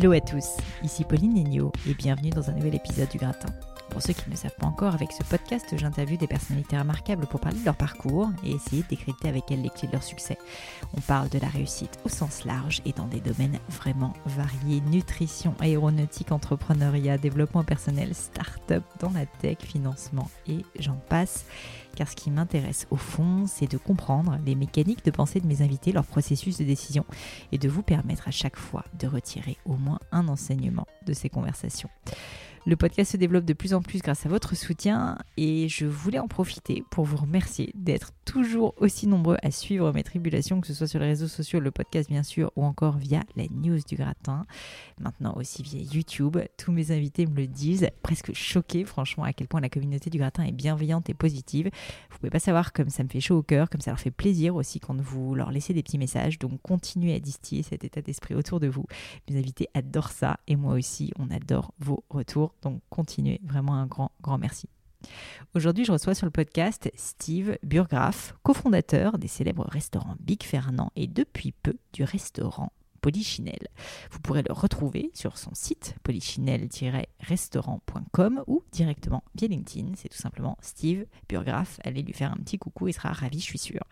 Hello à tous, ici Pauline Nigno et bienvenue dans un nouvel épisode du Gratin. Pour ceux qui ne le savent pas encore, avec ce podcast, j'interviewe des personnalités remarquables pour parler de leur parcours et essayer de décrypter avec elles les clés de leur succès. On parle de la réussite au sens large et dans des domaines vraiment variés nutrition, aéronautique, entrepreneuriat, développement personnel, start-up, dans la tech, financement et j'en passe. Car ce qui m'intéresse au fond, c'est de comprendre les mécaniques de pensée de mes invités, leur processus de décision et de vous permettre à chaque fois de retirer au moins un enseignement de ces conversations. Le podcast se développe de plus en plus grâce à votre soutien et je voulais en profiter pour vous remercier d'être toujours aussi nombreux à suivre mes tribulations, que ce soit sur les réseaux sociaux, le podcast bien sûr, ou encore via la news du gratin. Maintenant aussi via YouTube. Tous mes invités me le disent, presque choqués franchement à quel point la communauté du gratin est bienveillante et positive. Vous pouvez pas savoir comme ça me fait chaud au cœur, comme ça leur fait plaisir aussi quand vous leur laissez des petits messages. Donc continuez à distiller cet état d'esprit autour de vous. Mes invités adorent ça et moi aussi, on adore vos retours. Donc continuez, vraiment un grand, grand merci. Aujourd'hui, je reçois sur le podcast Steve Burgraff, cofondateur des célèbres restaurants Big Fernand et depuis peu du restaurant Polichinelle. Vous pourrez le retrouver sur son site polichinelle-restaurant.com ou directement via LinkedIn. C'est tout simplement Steve Burgraff. Allez lui faire un petit coucou, il sera ravi, je suis sûre.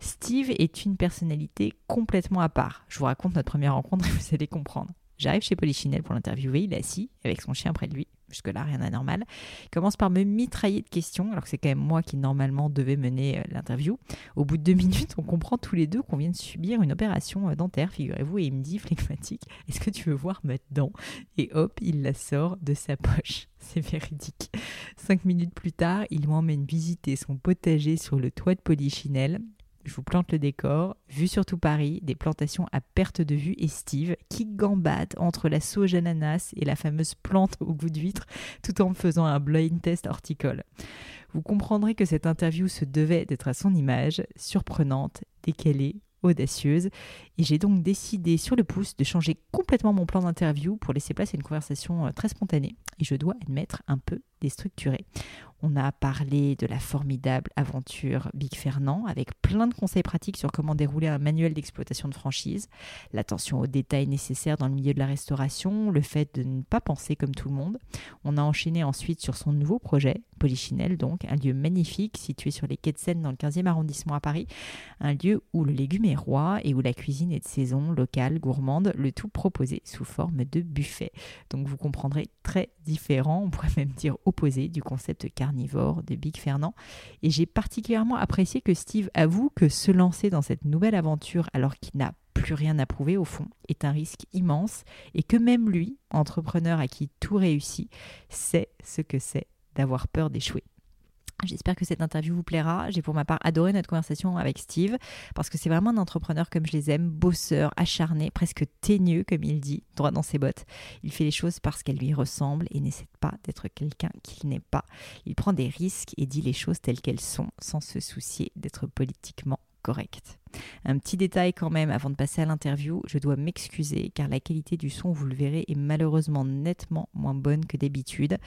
Steve est une personnalité complètement à part. Je vous raconte notre première rencontre et vous allez comprendre. J'arrive chez Polichinelle pour l'interviewer, il est assis avec son chien près de lui. Jusque-là, rien d'anormal. Il commence par me mitrailler de questions, alors que c'est quand même moi qui normalement devais mener euh, l'interview. Au bout de deux minutes, on comprend tous les deux qu'on vient de subir une opération euh, dentaire, figurez-vous, et il me dit flegmatique Est-ce que tu veux voir ma dent? Et hop, il la sort de sa poche. C'est véridique. Cinq minutes plus tard, il m'emmène visiter son potager sur le toit de Polichinelle je vous plante le décor, vue sur tout Paris, des plantations à perte de vue et Steve qui gambade entre la sauge ananas et la fameuse plante au goût d'huître tout en faisant un blind test horticole. Vous comprendrez que cette interview se devait d'être à son image, surprenante, décalée, audacieuse, et j'ai donc décidé sur le pouce de changer complètement mon plan d'interview pour laisser place à une conversation euh, très spontanée, et je dois admettre un peu déstructurée. On a parlé de la formidable aventure Big Fernand avec plein de conseils pratiques sur comment dérouler un manuel d'exploitation de franchise, l'attention aux détails nécessaires dans le milieu de la restauration, le fait de ne pas penser comme tout le monde. On a enchaîné ensuite sur son nouveau projet, Polichinelle donc, un lieu magnifique situé sur les quais de Seine dans le 15e arrondissement à Paris, un lieu où le légume est roi et où la cuisine est de saison, locale, gourmande, le tout proposé sous forme de buffet. Donc vous comprendrez très différent, on pourrait même dire opposé du concept de Big Fernand. Et j'ai particulièrement apprécié que Steve avoue que se lancer dans cette nouvelle aventure alors qu'il n'a plus rien à prouver au fond est un risque immense et que même lui, entrepreneur à qui tout réussit, sait ce que c'est d'avoir peur d'échouer. J'espère que cette interview vous plaira. J'ai pour ma part adoré notre conversation avec Steve parce que c'est vraiment un entrepreneur comme je les aime, bosseur, acharné, presque teigneux comme il dit, droit dans ses bottes. Il fait les choses parce qu'elles lui ressemblent et n'essaie pas d'être quelqu'un qu'il n'est pas. Il prend des risques et dit les choses telles qu'elles sont sans se soucier d'être politiquement correct. Un petit détail quand même avant de passer à l'interview, je dois m'excuser car la qualité du son, vous le verrez, est malheureusement nettement moins bonne que d'habitude.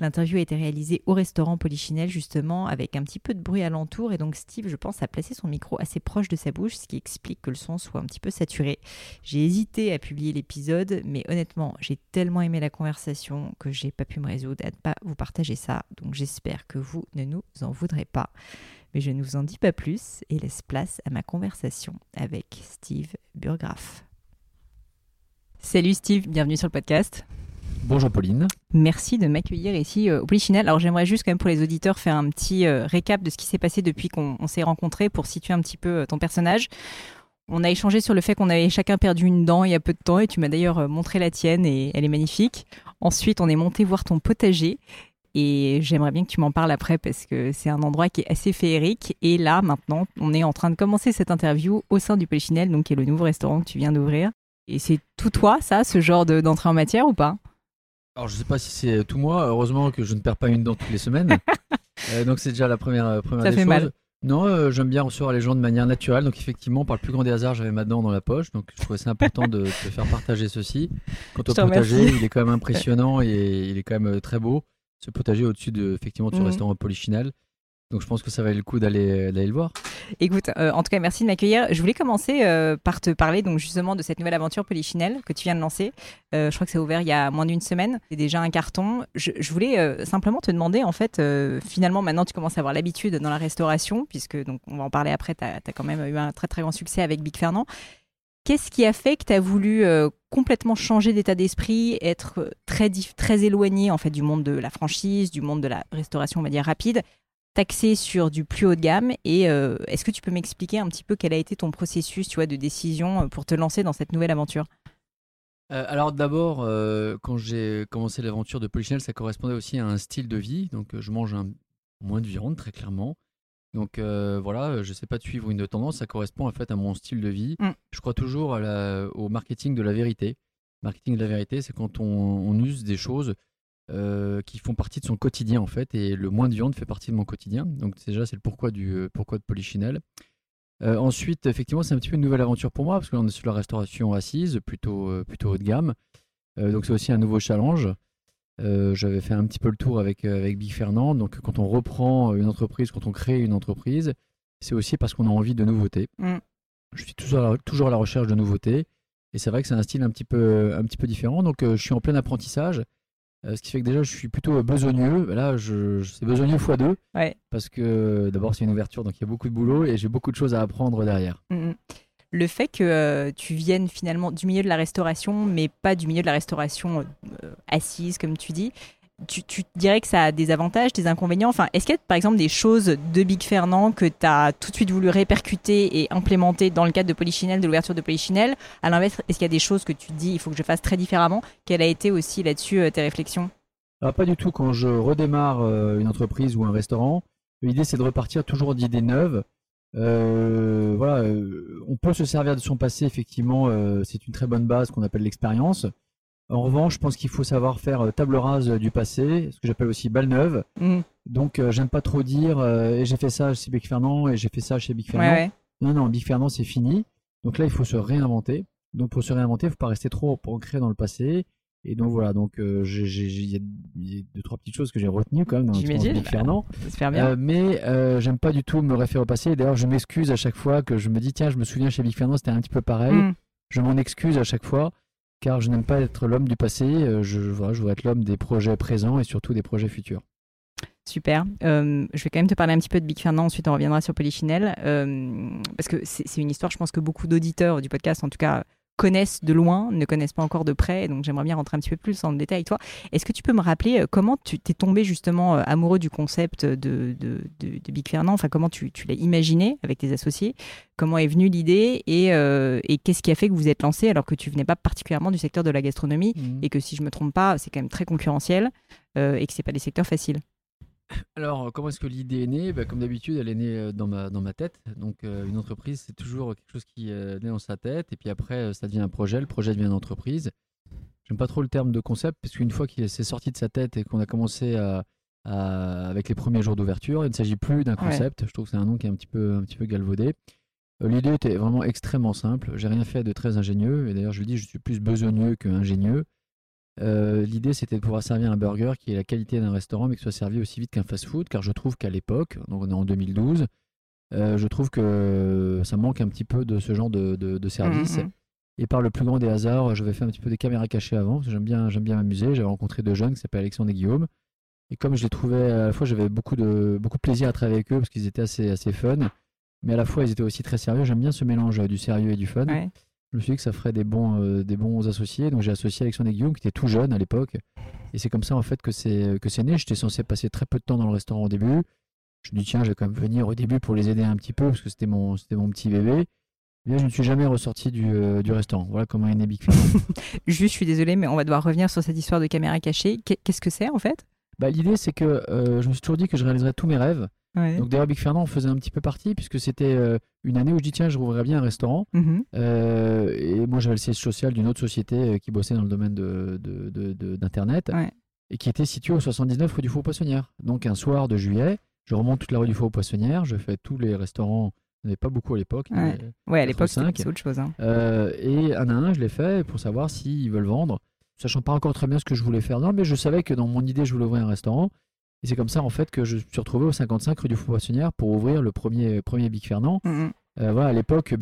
L'interview a été réalisée au restaurant Polichinelle justement avec un petit peu de bruit alentour et donc Steve, je pense, a placé son micro assez proche de sa bouche, ce qui explique que le son soit un petit peu saturé. J'ai hésité à publier l'épisode, mais honnêtement, j'ai tellement aimé la conversation que j'ai pas pu me résoudre à ne pas vous partager ça, donc j'espère que vous ne nous en voudrez pas. Mais je ne vous en dis pas plus et laisse place à ma conversation avec Steve Burgraff. Salut Steve, bienvenue sur le podcast. Bonjour Pauline. Merci de m'accueillir ici euh, au Polichinelle. Alors j'aimerais juste quand même pour les auditeurs faire un petit euh, récap de ce qui s'est passé depuis qu'on s'est rencontrés pour situer un petit peu euh, ton personnage. On a échangé sur le fait qu'on avait chacun perdu une dent il y a peu de temps et tu m'as d'ailleurs montré la tienne et elle est magnifique. Ensuite, on est monté voir ton potager et j'aimerais bien que tu m'en parles après parce que c'est un endroit qui est assez féerique. Et là, maintenant, on est en train de commencer cette interview au sein du Polichinelle, donc qui est le nouveau restaurant que tu viens d'ouvrir. Et c'est tout toi, ça, ce genre d'entrée en matière ou pas? Alors, je sais pas si c'est tout moi. Heureusement que je ne perds pas une dent toutes les semaines. Euh, donc, c'est déjà la première, euh, première ça fait mal. Non, euh, j'aime bien recevoir les gens de manière naturelle. Donc, effectivement, par le plus grand des hasards, j'avais ma dent dans la poche. Donc, je trouvais c'est important de te faire partager ceci. Quant au potager, il est quand même impressionnant et il est quand même très beau ce potager au-dessus de, effectivement, de ce mmh. restaurant polichinelle. Donc je pense que ça valait le coup d'aller le voir. Écoute, en tout cas, merci de m'accueillir. Je voulais commencer par te parler donc justement de cette nouvelle aventure Polychinelle que tu viens de lancer. je crois que c'est ouvert il y a moins d'une semaine. C'est déjà un carton. Je, je voulais simplement te demander, en fait, finalement, maintenant tu commences à avoir l'habitude dans la restauration, puisque donc on va en parler après. Tu as, as, quand même eu un très très grand succès avec Big Fernand. Qu'est-ce qui a fait que tu as voulu euh, complètement changer d'état d'esprit, être euh, très, très éloigné en fait du monde de la franchise, du monde de la restauration, on va dire rapide, taxé sur du plus haut de gamme Et euh, est-ce que tu peux m'expliquer un petit peu quel a été ton processus, tu vois, de décision pour te lancer dans cette nouvelle aventure? Alors d'abord, quand j'ai commencé l'aventure de Polichinelle, ça correspondait aussi à un style de vie. Donc je mange un moins de viande très clairement. Donc euh, voilà, je ne sais pas de suivre une tendance, ça correspond en fait à mon style de vie. Mm. Je crois toujours au marketing de la vérité. Marketing de la vérité, c'est quand on, use des choses euh, qui font partie de son quotidien en fait, et le moins de viande fait partie de mon quotidien. Donc déjà, c'est le pourquoi du euh, pourquoi de Polichinelle. ensuite, effectivement, c'est un petit peu une nouvelle aventure pour moi parce qu'on est sur la restauration assise, plutôt plutôt haut de gamme. donc c'est aussi un nouveau challenge. Euh, j'avais fait un petit peu le tour avec, euh, avec Big Fernand. Donc, quand on reprend une entreprise, quand on crée une entreprise, c'est aussi parce qu'on a envie de nouveautés. Mm. Je suis toujours à, la, toujours à la recherche de nouveautés. Et c'est vrai que c'est un style un petit peu, un petit peu différent. Donc, euh, je suis en plein apprentissage. ce qui fait que déjà, je suis plutôt besogneux. Là, je, c'est besogneux x2. Parce que d'abord, c'est une ouverture, donc il y a beaucoup de boulot et j'ai beaucoup de choses à apprendre derrière. Mm, mm le fait que euh, tu viennes finalement du milieu de la restauration, mais pas du milieu de la restauration euh, assise, comme tu dis, tu, dirais que ça a des avantages, des inconvénients? Enfin, est-ce qu'il y a par exemple des choses de Big Fernand que tu as tout de suite voulu répercuter et implémenter dans le cadre de Polychinelle, de l'ouverture de Polychinelle À l'inverse, est-ce qu'il y a des choses que tu dis il faut que je fasse très différemment? Quelle a été aussi là-dessus euh, tes réflexions? Pas du tout. Quand je redémarre une entreprise ou un restaurant, l'idée c'est de repartir toujours d'idées neuves euh, voilà, euh, on peut se servir de son passé, effectivement, euh, c'est une très bonne base qu'on appelle l'expérience. En revanche, je pense qu'il faut savoir faire table rase du passé, ce que j'appelle aussi balle neuve. Mm. Donc, j'aime pas trop dire et j'ai fait ça chez Big Fernand et j'ai fait ça chez Big Fernand. Non, non, Big Fernand, c'est fini. Donc là, il faut se réinventer. Donc, pour se réinventer, il faut pas rester trop ancré dans le passé. Et donc voilà, donc euh, il y a deux trois petites choses que j'ai retenues quand même dans Big Fernand. Euh, mais euh, j'aime pas du tout me référer au passé. D'ailleurs, je m'excuse à chaque fois que je me dis tiens, je me souviens chez Big Fernand, c'était un petit peu pareil. Mm. Je m'en excuse à chaque fois car je n'aime pas être l'homme du passé. Je, voilà, je veux être l'homme des projets présents et surtout des projets futurs. Super. je vais quand même te parler un petit peu de Big Fernand, ensuite on reviendra sur Polychinelle. parce que c'est une histoire, je pense que beaucoup d'auditeurs du podcast, en tout cas, connaissent de loin, ne connaissent pas encore de près. Donc j'aimerais bien rentrer un petit peu plus en détail avec toi. Est-ce que tu peux me rappeler euh, comment tu t'es tombé justement euh, amoureux du concept de, de, Big Fernand? Enfin, comment tu, l'as imaginé avec tes associés? Comment est venue l'idée? Euh, et, qu'est-ce qui a fait que vous êtes lancé alors que tu venais pas particulièrement du secteur de la gastronomie? Mmh. et que si je me trompe pas, c'est quand même très concurrentiel et que c'est pas des secteurs faciles alors, comment est-ce que l'idée est née? Bah, Comme d'habitude, elle est née euh, dans ma, dans ma tête. Donc, euh, une entreprise, c'est toujours quelque chose qui est né dans sa tête. Et puis après, euh, ça devient un projet. Le projet devient une entreprise. J'aime pas trop le terme de concept, parce qu'une fois qu'il s'est sorti de sa tête et qu'on a commencé à, avec les premiers jours d'ouverture, il ne s'agit plus d'un concept. Je trouve que c'est un nom qui est un petit peu, un petit peu galvaudé. L'idée était vraiment extrêmement simple. J'ai rien fait de très ingénieux. Et d'ailleurs, je le dis, je suis plus besogneux que ingénieux. Euh, l'idée, c'était de pouvoir servir un burger qui est la qualité d'un restaurant, mais qui soit servi aussi vite qu'un fast-food, car je trouve qu'à l'époque, donc on est en 2012, euh, je trouve que ça manque un petit peu de ce genre de, service. Mmh, mmh. Et par le plus grand des hasards, je vais faire un petit peu des caméras cachées avant, parce que j'aime bien, j'aime bien m'amuser. J'avais rencontré deux jeunes qui s'appellent Alexandre et Guillaume. Et comme je les trouvais, à la fois, j'avais beaucoup de, beaucoup de plaisir à travailler avec eux, parce qu'ils étaient assez, assez fun, mais à la fois, ils étaient aussi très sérieux. J'aime bien ce mélange du sérieux et du fun je me suis dit que ça ferait des bons, euh, des bons associés. Donc j'ai associé Alexandre Guillaume, qui était tout jeune à l'époque. Et c'est comme ça en fait que c'est que c'est né. J'étais censé passer très peu de temps dans le restaurant au début. Je me dis tiens, je vais quand même venir au début pour les aider un petit peu parce que c'était mon c'était mon petit bébé. Bien, je ne suis jamais ressorti du, euh, du restaurant. Voilà comment est né Big Juste, je suis désolé, mais on va devoir revenir sur cette histoire de caméra cachée. Qu'est-ce que c'est en fait? Bah, L'idée, c'est que euh, je me suis toujours dit que je réaliserais tous mes rêves. Donc d'ailleurs, Big Fernand faisait un petit peu partie, puisque c'était euh, une année où je dis tiens, je rouvrirais bien un restaurant. Mhm. Euh, et moi, j'avais le siège social d'une autre société euh, qui bossait dans le domaine d'Internet, de, de, et qui était située au 79 rue du Faux Poissonnière. Donc un soir de juillet, je remonte toute la rue du Faux Poissonnière, je fais tous les restaurants. Il n'y en avait pas beaucoup à l'époque. Ouais, à l'époque, c'est autre chose. Hein. et un à un, je l'ai fait pour savoir s'ils veulent vendre, sachant pas encore très bien ce que je voulais faire. Non, mais je savais que dans mon idée, je voulais ouvrir un restaurant. Et c'est comme ça en fait que je me suis retrouvé au 55 rue du Faux Poissonnière pour ouvrir le premier, premier Big Fernand. Mm, mm. Euh, voilà, à l'époque,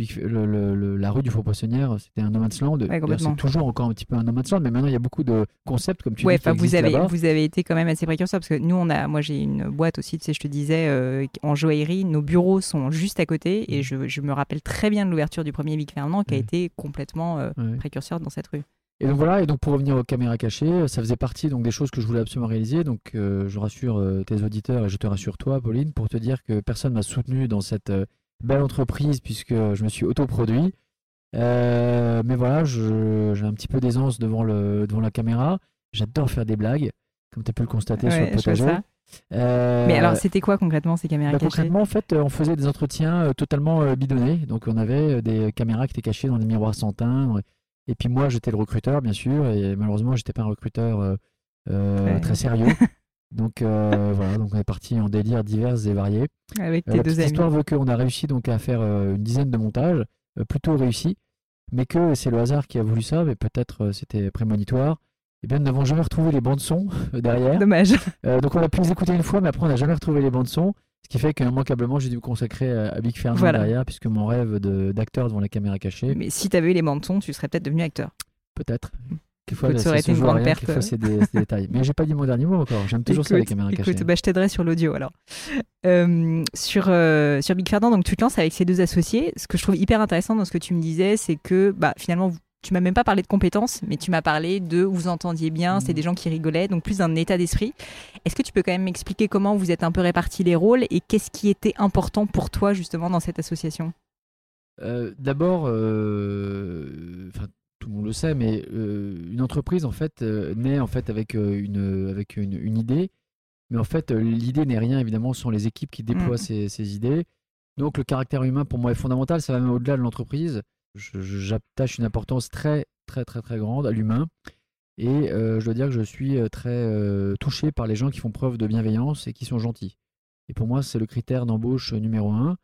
la rue du Faux Poissonnière, c'était un no man's land. C'est toujours encore un petit peu un no man's land, mais maintenant il y a beaucoup de concepts comme tu Ouais, dis. enfin, vous avez, vous avez été quand même assez précurseur parce que nous, on a, moi, j'ai une boîte aussi, tu sais, je te disais, euh, en joaillerie, nos bureaux sont juste à côté Mm. et je, je me rappelle très bien de l'ouverture du premier Big Fernand qui a été complètement euh, Ouais. précurseur dans cette rue. Et donc voilà, et donc pour revenir aux caméras cachées, ça faisait partie donc des choses que je voulais absolument réaliser. Donc euh, je rassure euh, tes auditeurs et je te rassure toi, Pauline, pour te dire que personne m'a soutenu dans cette euh, belle entreprise puisque je me suis autoproduit. Euh, mais voilà, j'ai un petit peu d'aisance devant, le, devant la caméra. J'adore faire des blagues, comme tu as pu le constater sur le potager. Euh, Mais alors, c'était quoi concrètement ces caméras bah, cachées? concrètement, en fait, euh, on faisait des entretiens euh, totalement euh, bidonnés. Donc, on avait euh, des caméras qui étaient cachées dans des miroirs sans teindre. Et puis, moi, j'étais le recruteur, bien sûr. Et malheureusement, j'étais pas un recruteur euh, euh, Ouais. très sérieux. donc, euh, voilà. Donc, on est parti en délire divers et variés. avec Euh, tes la deux amis histoire veut qu'on a réussi donc à faire euh, une dizaine de montages, plutôt réussis. Mais que c'est le hasard qui a voulu ça, mais peut-être c'était prémonitoire. Eh bien, nous n'avons jamais retrouvé les bandes son derrière. Dommage. Donc on a pu les écouter une fois, mais après on n'a jamais retrouvé les bandes son. Qui fait qu'immanquablement j'ai dû me consacrer à, Big Fernand Voilà. derrière, puisque mon rêve de- d'acteur devant la caméra cachée, Mais si t'avais eu les son, tu serais peut-être devenu acteur. peut-être. Quelquefois, Écoute, ça aurait été une grande perte. c'est des, des détails. Mais j'ai pas dit mon dernier mot encore. J'aime toujours ça les Écoute, caméras écoute, cachées. bah, je t'aiderai sur l'audio alors. Euh, sur, euh, sur Big Ferdinand, donc tu te lances avec ces deux associés. Ce que je trouve hyper intéressant dans ce que tu me disais, c'est que bah, finalement, vous- tu m'as même pas parlé de compétences, mais tu m'as parlé de vous entendiez bien, c'est Mhm. des gens qui rigolaient, donc plus d'un état d'esprit. Est-ce que tu peux quand même m'expliquer comment vous êtes un peu répartis les rôles et qu'est-ce qui était important pour toi justement dans cette association? Euh, D'abord, euh, tout le monde le sait, mais euh, une entreprise en fait naît en fait avec une avec une, une idée, mais en fait l'idée n'est rien évidemment ce sont les équipes qui déploient Mm. ces, ces idées. Donc le caractère humain pour moi est fondamental, ça va même au-delà de l'entreprise. J'attache une importance très très très très grande à l'humain. Et euh, je dois dire que je suis euh, très euh, touché par les gens qui font preuve de bienveillance et qui sont gentils. Et pour moi, c'est le critère d'embauche numéro un.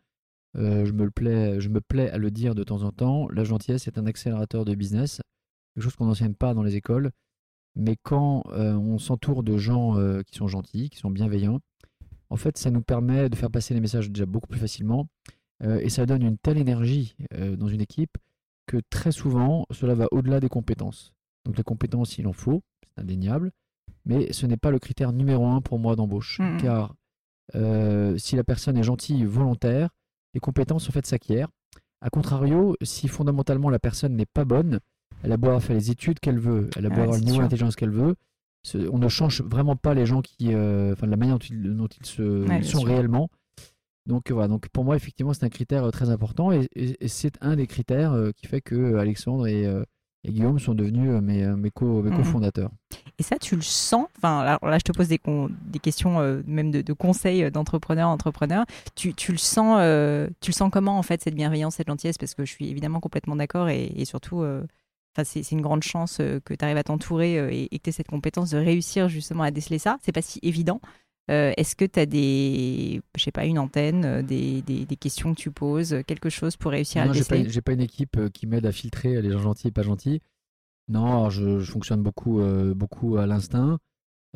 Je, me plais, je me plais à le dire de temps en temps, la gentillesse est un accélérateur de business, quelque chose qu'on n'enseigne pas dans les écoles. Mais quand on s'entoure de gens qui sont gentils, qui sont bienveillants, en fait, ça nous permet de faire passer les messages déjà beaucoup plus facilement. Euh, et ça donne une telle énergie euh, dans une équipe que très souvent, cela va au-delà des compétences. Donc les compétences, il en faut, c'est indéniable, mais ce n'est pas le critère numéro un pour moi d'embauche. Mhm. Car euh, si la personne est gentille, volontaire, les compétences en fait s'acquièrent. A contrario, si fondamentalement la personne n'est pas bonne, elle a beau avoir fait les études qu'elle veut, elle a beau Ah, avoir le niveau d'intelligence qu'elle veut, ce- on ne change vraiment pas les gens qui, enfin la manière dont ils, dont ils se, Ouais, sont sûr. réellement. Donc euh, voilà, donc pour moi effectivement c'est un critère euh, très important et, et- et c'est un des critères euh, qui fait que Alexandre et, et Guillaume sont devenus mes, mes, co, Mhm. cofondateurs. Et ça, tu le sens? Enfin, alors là, je te pose des, con- des questions euh, même de, de conseils d'entrepreneurs, entrepreneurs. Tu, tu le sens, euh, tu le sens comment en fait cette bienveillance, cette gentillesse? Parce que je suis évidemment complètement d'accord et, surtout, euh, c'est une grande chance que tu arrives à t'entourer et, et que tu aies cette compétence de réussir justement à déceler ça. C'est pas si évident. Euh, Est-ce que tu as des, je sais pas, une antenne, euh, des, des, des questions que tu poses, euh, quelque chose pour réussir à Non, j'ai pas, pas une équipe qui m'aide à filtrer les gens gentils et pas gentils. Non, je, je fonctionne beaucoup, euh, beaucoup à l'instinct.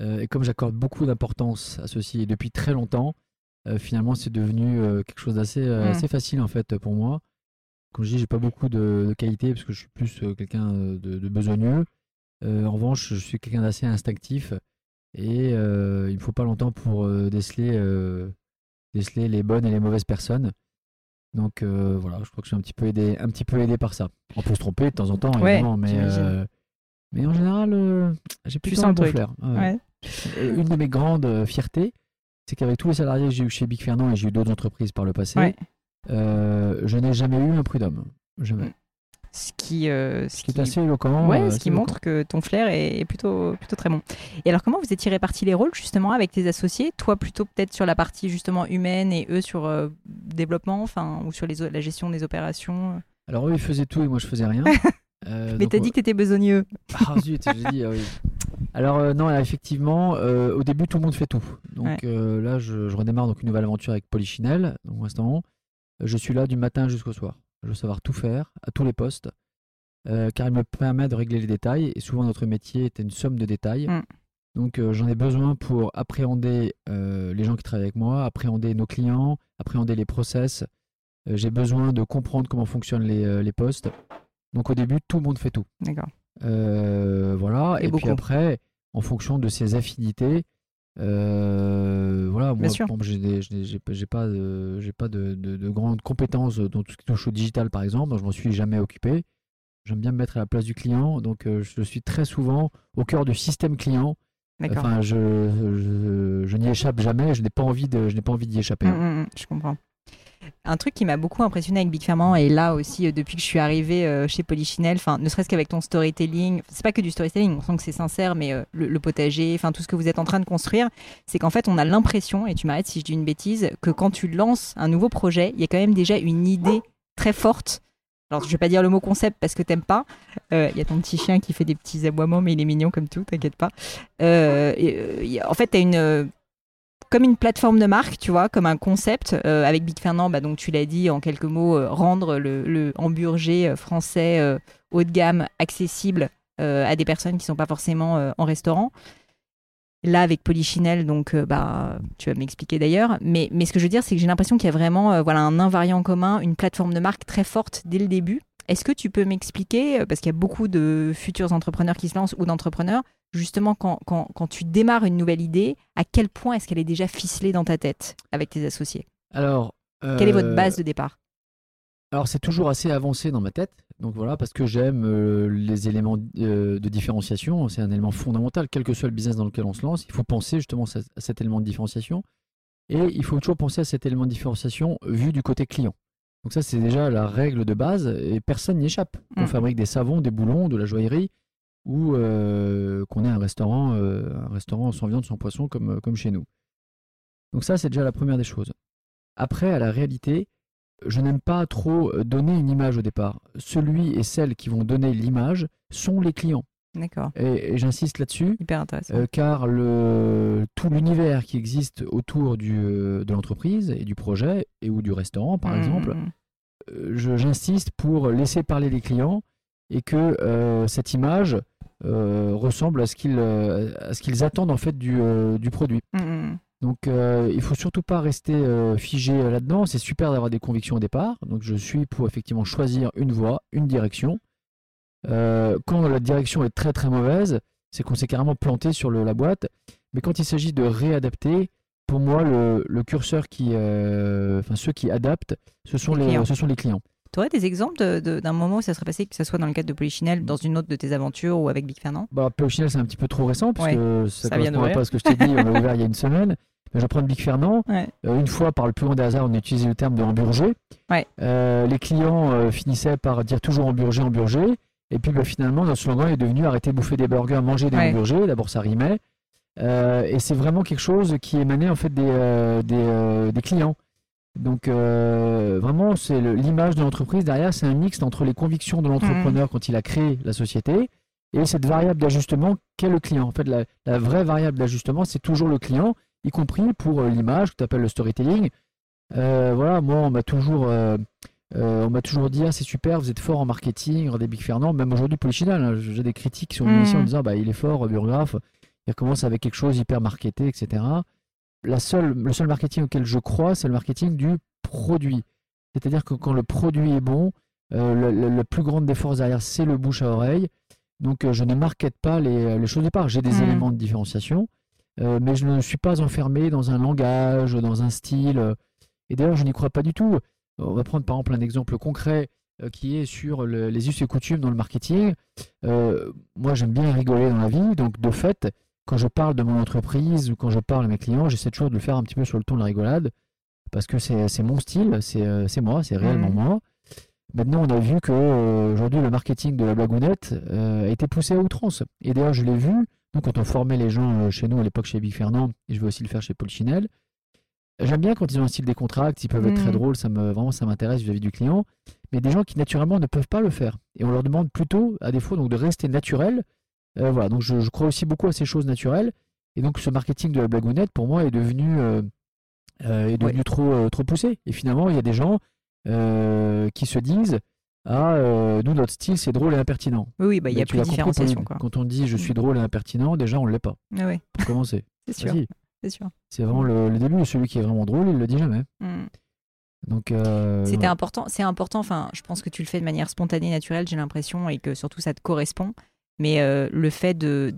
Euh, et comme j'accorde beaucoup d'importance à ceci et depuis très longtemps, finalement c'est devenu quelque chose d'assez euh, Mm. assez facile en fait pour moi. Comme je dis, j'ai pas beaucoup de, de qualités parce que je suis plus quelqu'un de, de besogneux. En revanche, je suis quelqu'un d'assez instinctif et euh, il me faut pas longtemps pour euh, déceler, euh, déceler les bonnes et les mauvaises personnes. Donc voilà, je crois que je suis un petit peu aidé, un petit peu aidé par ça. On peut se tromper de temps en temps, Ouais, évidemment, mais, mais en général, j'ai sens un bon flair. Ouais. Une de mes grandes fiertés, c'est qu'avec tous les salariés que j'ai eu chez Big Fernand et j'ai eu d'autres entreprises par le passé, Ouais. euh, je n'ai jamais eu un prud'homme. Jamais. Ce qui, euh, Ce qui est assez éloquent. Ouais, euh, ce qui montre que ton flair est, plutôt, plutôt très bon. Et alors, comment vous étiez répartis les rôles justement avec tes associés? Toi, plutôt peut-être sur la partie justement humaine et eux sur euh, développement, enfin, ou sur les, la gestion des opérations. Alors eux, ils faisaient tout et moi, je faisais rien. Euh, Mais t'as dit que t'étais besogneux. Ah zut, j'ai dit, ah oui. Alors euh, non, là, effectivement, euh, au début, tout le monde fait tout. Donc Ouais. euh, là, je, je redémarre donc une nouvelle aventure avec Polichinelle. Donc pour l'instant, je suis là du matin jusqu'au soir. Je veux savoir tout faire, à tous les postes, euh, car il me permet de régler les détails. Et souvent, notre métier est une somme de détails. Mm. Donc euh, j'en ai besoin pour appréhender euh, les gens qui travaillent avec moi, appréhender nos clients, appréhender les process. J'ai besoin de comprendre comment fonctionnent les, les postes. Donc au début, tout le monde fait tout. D'accord. voilà. Et Et, puis après, en fonction de ses affinités, voilà, moi, exemple, j'ai des- j'ai- j'ai pas- j'ai pas, de, j'ai pas de, de- de grandes compétences dans tout ce qui touche au digital, par exemple. Donc, je m'en suis jamais occupé. J'aime bien me mettre à la place du client. Donc, euh, je suis très souvent au cœur du système client. D'accord. Enfin, je, je, je n'y échappe jamais. Je n'ai pas envie de, je n'ai pas envie d'y échapper. Mm, mm, mm, je comprends. Un truc qui m'a beaucoup impressionné avec Big Ferment et là aussi euh, depuis que je suis arrivée euh, chez Polichinelle, enfin ne serait-ce qu'avec ton storytelling, c'est pas que du storytelling, on sent que c'est sincère, mais euh, le, potager, enfin tout ce que vous êtes en train de construire, c'est qu'en fait on a l'impression, et tu m'arrêtes si je dis une bêtise, que quand tu lances un nouveau projet, il y a quand même déjà une idée très forte. Alors je vais pas dire le mot concept parce que t'aimes pas. Il y a ton petit chien qui fait des petits aboiements, mais il est mignon comme tout, t'inquiète pas. En fait t'as une comme une plateforme de marque, tu vois, comme un concept. Euh, avec Big Fernand, bah, donc tu l'as dit en quelques mots, euh, rendre le, hamburger euh, français haut de gamme accessible à des personnes qui sont pas forcément en restaurant. Là, avec Polichinelle, donc bah, tu vas m'expliquer d'ailleurs. Mais, mais ce que je veux dire, c'est que j'ai l'impression qu'il y a vraiment voilà, un invariant commun, une plateforme de marque très forte dès le début. Est-ce que tu peux m'expliquer, euh, parce qu'il y a beaucoup de futurs entrepreneurs qui se lancent ou d'entrepreneurs, justement quand, quand, quand tu démarres une nouvelle idée, à quel point est-ce qu'elle est déjà ficelée dans ta tête avec tes associés? Alors, Quelle est votre euh, base de départ? Alors c'est toujours assez avancé dans ma tête, donc voilà, parce que j'aime euh, les éléments euh, de différenciation, c'est un élément fondamental, quel que soit le business dans lequel on se lance, il faut penser justement à à cet élément de différenciation, et il faut toujours penser à cet élément de différenciation vu du côté client. Donc ça c'est déjà la règle de base, et personne n'y échappe. On Mm. fabrique des savons, des boulons, de la joaillerie, ou euh, qu'on ait un restaurant, euh, un restaurant sans viande, sans poisson, comme, comme chez nous. Donc ça c'est déjà la première des choses. Après, à la réalité, je n'aime pas trop euh, donner une image au départ. Celui et celle qui vont donner l'image sont les clients. D'accord, Et, et j'insiste là-dessus, hyper intéressant. euh, car le, tout l'univers qui existe autour du, euh, de l'entreprise et du projet, et ou du restaurant par Mm, exemple, mm, euh, j'insiste pour laisser parler les clients et que euh, cette image euh, ressemble à ce qu'ils euh, attendent en fait du, euh, du produit. mm, mm. Donc euh, il faut surtout pas rester euh, figé euh, là-dedans. C'est super d'avoir des convictions au départ. Donc je suis pour effectivement choisir une voie, une direction. Euh, quand la direction est très très mauvaise, c'est qu'on s'est carrément planté sur le- la boîte. Mais quand il s'agit de réadapter, pour moi le, le curseur qui, euh, enfin ceux qui adaptent, ce sont Les ce sont les clients. Tu aurais des exemples d'un moment où ça serait passé, que ce soit dans le cadre de Polichinelle, dans une autre de tes aventures ou avec Big Fernand? Bah, Polichinelle, c'est un petit peu trop récent, parce Ouais, que ça ne d'ouvrir. pas à ce que je t'ai dit. On l'a ouvert il y a une semaine. Mais je vais prendre Big Fernand. Ouais. Euh, une fois, par le plus grand des hasards, on a utilisé le terme de hamburger. Ouais. Euh, les clients euh, finissaient par dire toujours hamburger, hamburger. Et puis bah, finalement, notre slogan est devenu arrêter de bouffer des burgers, manger des hamburgers. D'abord, ça rimait. Euh, et c'est vraiment quelque chose qui émanait en fait des, euh, des, euh, des clients. Donc euh, vraiment, c'est l'image de l'entreprise derrière, c'est un mix entre les convictions de l'entrepreneur quand il a créé la société et cette variable d'ajustement qu'est le client. En fait, la, la vraie variable d'ajustement, c'est toujours le client, y compris pour l'image que tu appelles le storytelling. Euh, voilà, moi, on m'a toujours, euh, on m'a toujours dit, ah, c'est super, vous êtes fort en marketing, regardez Big Fernand. Même aujourd'hui, Polichinelle, hein, j'ai des critiques sont venues ici en disant, bah, il est fort, Burgraph, il commence avec quelque chose hyper marketé, etc. La seule, le seul marketing auquel je crois, c'est le marketing du produit. C'est-à-dire que quand le produit est bon, euh, le, le- la plus grande des forces derrière, c'est le bouche à oreille. Donc euh, je ne markete pas les, les choses de départ. J'ai des Mhm. éléments de différenciation, euh, mais je ne suis pas enfermé dans un langage, dans un style. euh, et d'ailleurs, je n'y crois pas du tout. On va prendre par exemple un exemple concret euh, qui est sur le- les us et coutumes dans le marketing. Euh, moi, j'aime bien rigoler dans la vie, donc de fait, quand je parle de mon entreprise ou quand je parle à mes clients, j'essaie toujours de le faire un petit peu sur le ton de la rigolade, parce que c'est mon style, c'est euh, c'est moi, c'est réellement Mhm. moi. Maintenant, on a vu que euh, aujourd'hui, le marketing de la blagounette euh, a été poussé à outrance. Et d'ailleurs, je l'ai vu, nous, quand on formait les gens euh, chez nous à l'époque chez Big Fernand, et je vais aussi le faire chez Polichinelle. J'aime bien quand ils ont un style décontracté, ils peuvent être très Mhm. drôles, ça me, vraiment ça m'intéresse vis-à-vis du client. Mais des gens qui naturellement ne peuvent pas le faire. Et on leur demande plutôt, à défaut, donc, de rester naturel. Euh, voilà, donc je, je crois aussi beaucoup à ces choses naturelles. Et donc ce marketing de la blagounette, pour moi, est devenu, euh, euh, est devenu trop, trop poussé. Et finalement, il y a des gens qui se disent euh, nous, notre style, c'est drôle et impertinent. Oui, oui, bah, il y a plus de différenciation. Quand on dit je suis Mm. drôle et impertinent, déjà, on ne l'est pas. Ah ouais, Pour commencer. c'est sûr. C'est sûr. C'est vraiment le, le début. Celui qui est vraiment drôle, il le dit jamais. Mm. Donc, euh, C'était voilà. important. C'est important. Enfin, je pense que tu le fais de manière spontanée, naturelle. J'ai l'impression et que surtout ça te correspond. Mais euh, le fait de,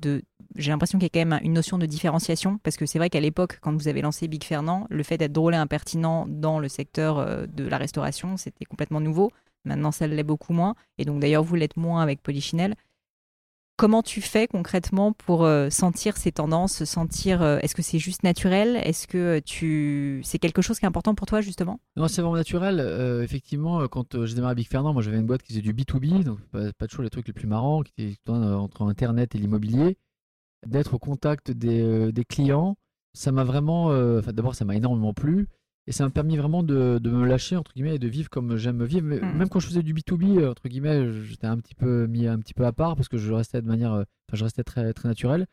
j'ai l'impression qu'il y a quand même une notion de différenciation parce que c'est vrai qu'à l'époque, quand vous avez lancé Big Fernand, le fait d'être drôle et impertinent dans le secteur euh, de la restauration, c'était complètement nouveau. Maintenant, ça l'est beaucoup moins. Et donc, d'ailleurs, vous l'êtes moins avec Polichinelle. Comment tu fais concrètement pour euh, sentir ces tendances, sentir euh, est-ce que c'est juste naturel, est-ce que euh, tu c'est quelque chose qui est important pour toi justement? Non, c'est vraiment naturel. Effectivement, quand j'ai démarré Big Fernand, moi j'avais une boîte qui faisait du B2B, donc pas, pas toujours les trucs les plus marrants, qui était entre Internet et l'immobilier. D'être au contact des, clients, ça m'a vraiment. d'abord, ça m'a énormément plu. Et ça m'a permis vraiment de, de me lâcher, entre guillemets, et de vivre comme j'aime vivre. Mhm. Même quand je faisais du B2B, euh, entre guillemets, j'étais un petit peu mis un petit peu à part parce que je restais de manière. euh, Enfin, je restais très, très naturel.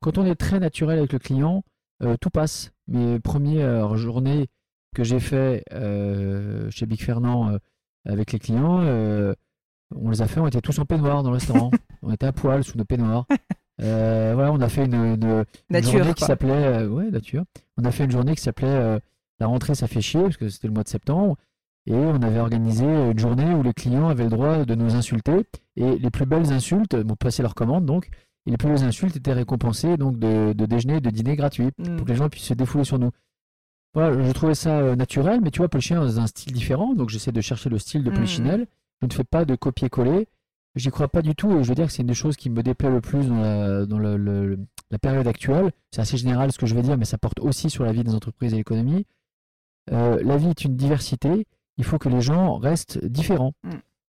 Quand on est très naturel avec le client, euh, tout passe. Mes premières journées que j'ai fait euh, chez Big Fernand euh, avec les clients, on les a fait, on était tous en peignoir dans le restaurant. on était à poil sous nos peignoirs. Voilà, on a fait une, une- une Nature, journée qui s'appelait, ouais, nature. On a fait une journée qui s'appelait La rentrée, ça fait chier, parce que c'était le mois de septembre. Et on avait organisé une journée où les clients avaient le droit de nous insulter. Et les plus belles insultes, bon, passer leur commande donc, et les plus belles insultes étaient récompensées donc de, de déjeuner et de dîner gratuits Mm. pour que les gens puissent se défouler sur nous. Voilà, je trouvais ça euh, naturel, mais tu vois, Polichinelle dans un style différent, donc j'essaie de chercher le style de. Polichinelle. Je ne fais pas de copier-coller. J'y crois pas du tout, et je veux dire que c'est une des choses qui me déplaît le plus dans la, dans le- le- la période actuelle. C'est assez général ce que je vais dire, mais ça porte aussi sur la vie des entreprises et l'économie. Euh, la vie est une diversité, il faut que les gens restent différents. Mm.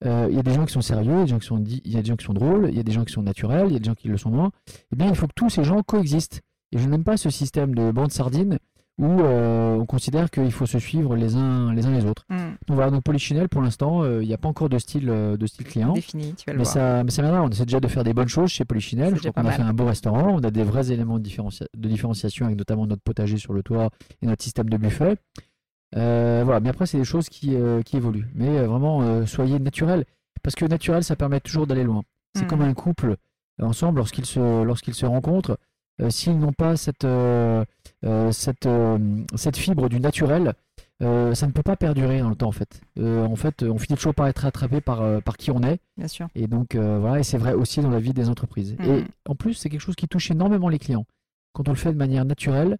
Euh, Il y a des gens qui sont sérieux, il y a des gens qui sont, di- il y a des gens qui sont drôles, il y a des gens qui sont naturels, il y a des gens qui le sont moins. Eh bien, il faut que tous ces gens coexistent. Et je n'aime pas ce système de bande sardine où euh, on considère qu'il faut se suivre les uns les, uns les autres. Mm. Donc voilà, donc Polichinelle, pour l'instant, euh, il n'y a pas encore de style, euh, de style client. Défini, tu vas le Mais voir. ça, mais ça viendra. On essaie déjà de faire des bonnes choses chez Polichinelle. Je crois qu'on a fait un beau restaurant. On a des vrais éléments de, de différenciation avec notamment notre potager sur le toit et notre système de buffet. Euh, voilà. Mais après, c'est des choses qui, euh, qui évoluent. Mais euh, vraiment, soyez naturel. Parce que naturel, ça permet toujours d'aller loin. C'est comme un couple ensemble, lorsqu'ils se, lorsqu'ils se rencontrent, s'ils n'ont pas cette, cette, cette fibre du naturel, euh, ça ne peut pas perdurer dans le temps en fait. Euh, en fait, on finit toujours par être attrapé par, euh, par qui on est. Bien sûr. Et donc voilà, et c'est vrai aussi dans la vie des entreprises. Et en plus, c'est quelque chose qui touche énormément les clients. Quand on le fait de manière naturelle,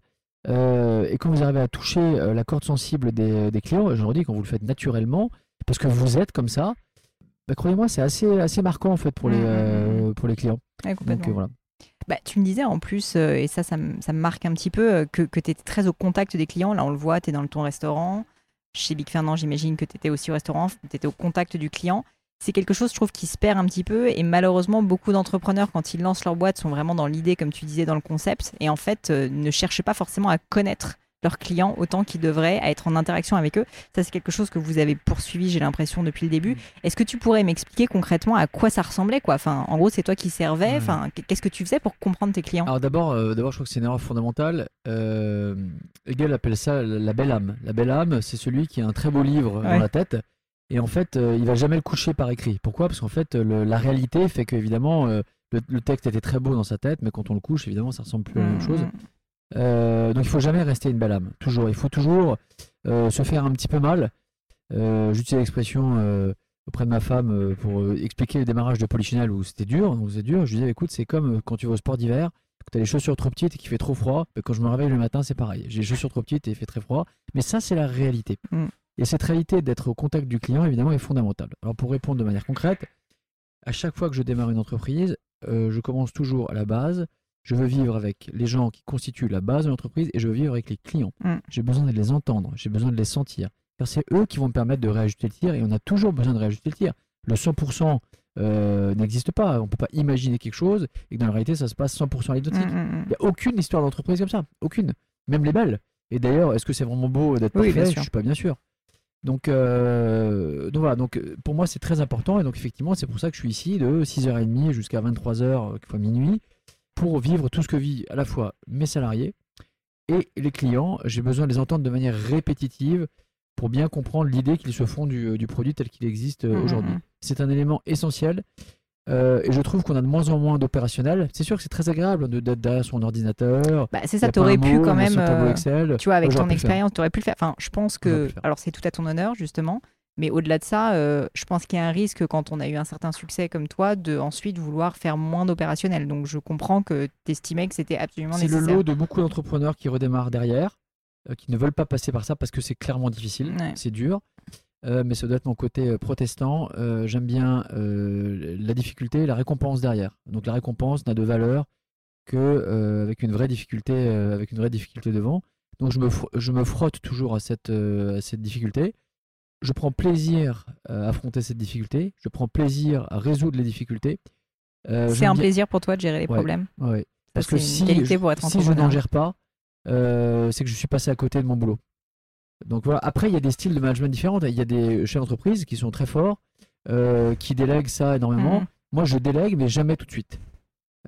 euh, et quand vous arrivez à toucher euh, la corde sensible des, des clients, je leur dis quand vous le faites naturellement, parce que vous êtes comme ça, bah, croyez-moi, c'est assez, assez marquant en fait pour les, Mhm. euh, pour les clients. Ouais, Donc complètement. euh, voilà. Bah, tu me disais en plus, euh, et ça, ça me, ça me marque un petit peu, euh, que, que tu étais très au contact des clients. Là, on le voit, tu es dans ton restaurant. Chez Big Fernand, j'imagine que tu étais aussi au restaurant, tu étais au contact du client. C'est quelque chose, je trouve, qui se perd un petit peu. Et malheureusement, beaucoup d'entrepreneurs, quand ils lancent leur boîte, sont vraiment dans l'idée, comme tu disais, dans le concept. Et en fait, euh, ne cherchent pas forcément à connaître leurs clients autant qu'ils devraient, à être en interaction avec eux. Ça, c'est quelque chose que vous avez poursuivi, j'ai l'impression, depuis le début. Est-ce que tu pourrais m'expliquer concrètement à quoi ça ressemblait quoi? Enfin, En gros, c'est toi qui servais. Ouais. Enfin, qu'est-ce que tu faisais pour comprendre tes clients? Alors d'abord, euh, d'abord, je trouve que c'est une erreur fondamentale. Euh, Hegel appelle ça la la belle âme. La belle âme, c'est celui qui a un très beau livre Ouais. dans la tête. Et en fait, euh, il va jamais le coucher par écrit. Pourquoi? Parce qu'en fait, le- la réalité fait que évidemment, euh, le, le texte était très beau dans sa tête, mais quand on le couche, évidemment, ça ressemble plus à la même chose. Mmh. Euh, donc il faut jamais rester une belle âme. Toujours. Il faut toujours euh, se faire un petit peu mal. Euh, J'utilise l'expression euh, auprès de ma femme euh, pour euh, expliquer le démarrage de Polichinelle où c'était dur. C'est dur. Je lui disais, écoute, c'est comme euh, quand tu vas au sport d'hiver, que tu as les chaussures trop petites et qu'il fait trop froid. Quand je me réveille le matin, c'est pareil. J'ai les chaussures trop petites et il fait très froid. Mais ça, c'est la réalité. Mm. Et cette réalité d'être au contact du client, évidemment, est fondamentale. Alors pour répondre de manière concrète, à chaque fois que je démarre une entreprise, euh, je commence toujours à la base. Je veux vivre avec les gens qui constituent la base de l'entreprise et je veux vivre avec les clients. Mm. J'ai besoin de les entendre, j'ai besoin de les sentir. Car c'est eux qui vont me permettre de réajuster le tir et on a toujours besoin de réajuster le tir. Le 100% euh, n'existe pas. On ne peut pas imaginer quelque chose et que dans la réalité, ça se passe 100% à l'identique. Mmh, mmh, Il n'y a aucune histoire d'entreprise comme ça. Aucune. Même les belles. Et d'ailleurs, est-ce que c'est vraiment beau d'être Oui, parfait Je sûr. suis pas bien sûr. Donc, euh, donc voilà, donc euh, pour moi c'est très important et donc effectivement c'est pour ça que je suis ici de 6h30 jusqu'à 23h, quelquefois minuit, pour vivre tout ce que vivent à la fois mes salariés et les clients. J'ai besoin de les entendre de manière répétitive pour bien comprendre l'idée qu'ils se font du, du produit tel qu'il existe euh, Mmh, aujourd'hui. mmh. c'est un élément essentiel. Euh, et je trouve qu'on a de moins en moins d'opérationnel. C'est sûr que c'est très agréable de- d'être derrière son ordinateur. Bah, c'est ça, a tu pas aurais un pu quand même. euh. Tu vois, avec ton expérience, tu aurais pu le faire. Enfin, je pense que. Alors, c'est tout à ton honneur, justement. Mais au-delà de ça, euh, je pense qu'il y a un risque quand on a eu un certain succès comme toi de ensuite vouloir faire moins d'opérationnel. Donc, je comprends que tu estimais que c'était absolument C'est le nécessaire. lot de beaucoup d'entrepreneurs qui redémarrent derrière, qui ne veulent pas passer par ça parce que c'est clairement difficile, Ouais. c'est dur. Euh, mais ça doit être mon côté euh, protestant. Euh, J'aime bien la difficulté et la récompense derrière. Donc la récompense n'a de valeur que avec une vraie difficulté, avec une vraie difficulté devant. Donc je me, fr- je me frotte toujours à cette, à cette difficulté. Je prends plaisir à affronter cette difficulté. Je prends plaisir à résoudre les difficultés. Euh, C'est un plaisir pour toi de gérer les Ouais. problèmes. Ouais. Parce que si je, si je n'en gère pas, euh, c'est que je suis passé à côté de mon boulot. Donc voilà. Après, il y a des styles de management différents. Il y a des chefs d'entreprise qui sont très forts, euh, qui délèguent ça énormément. Mhm. Moi, je délègue, mais jamais tout de suite.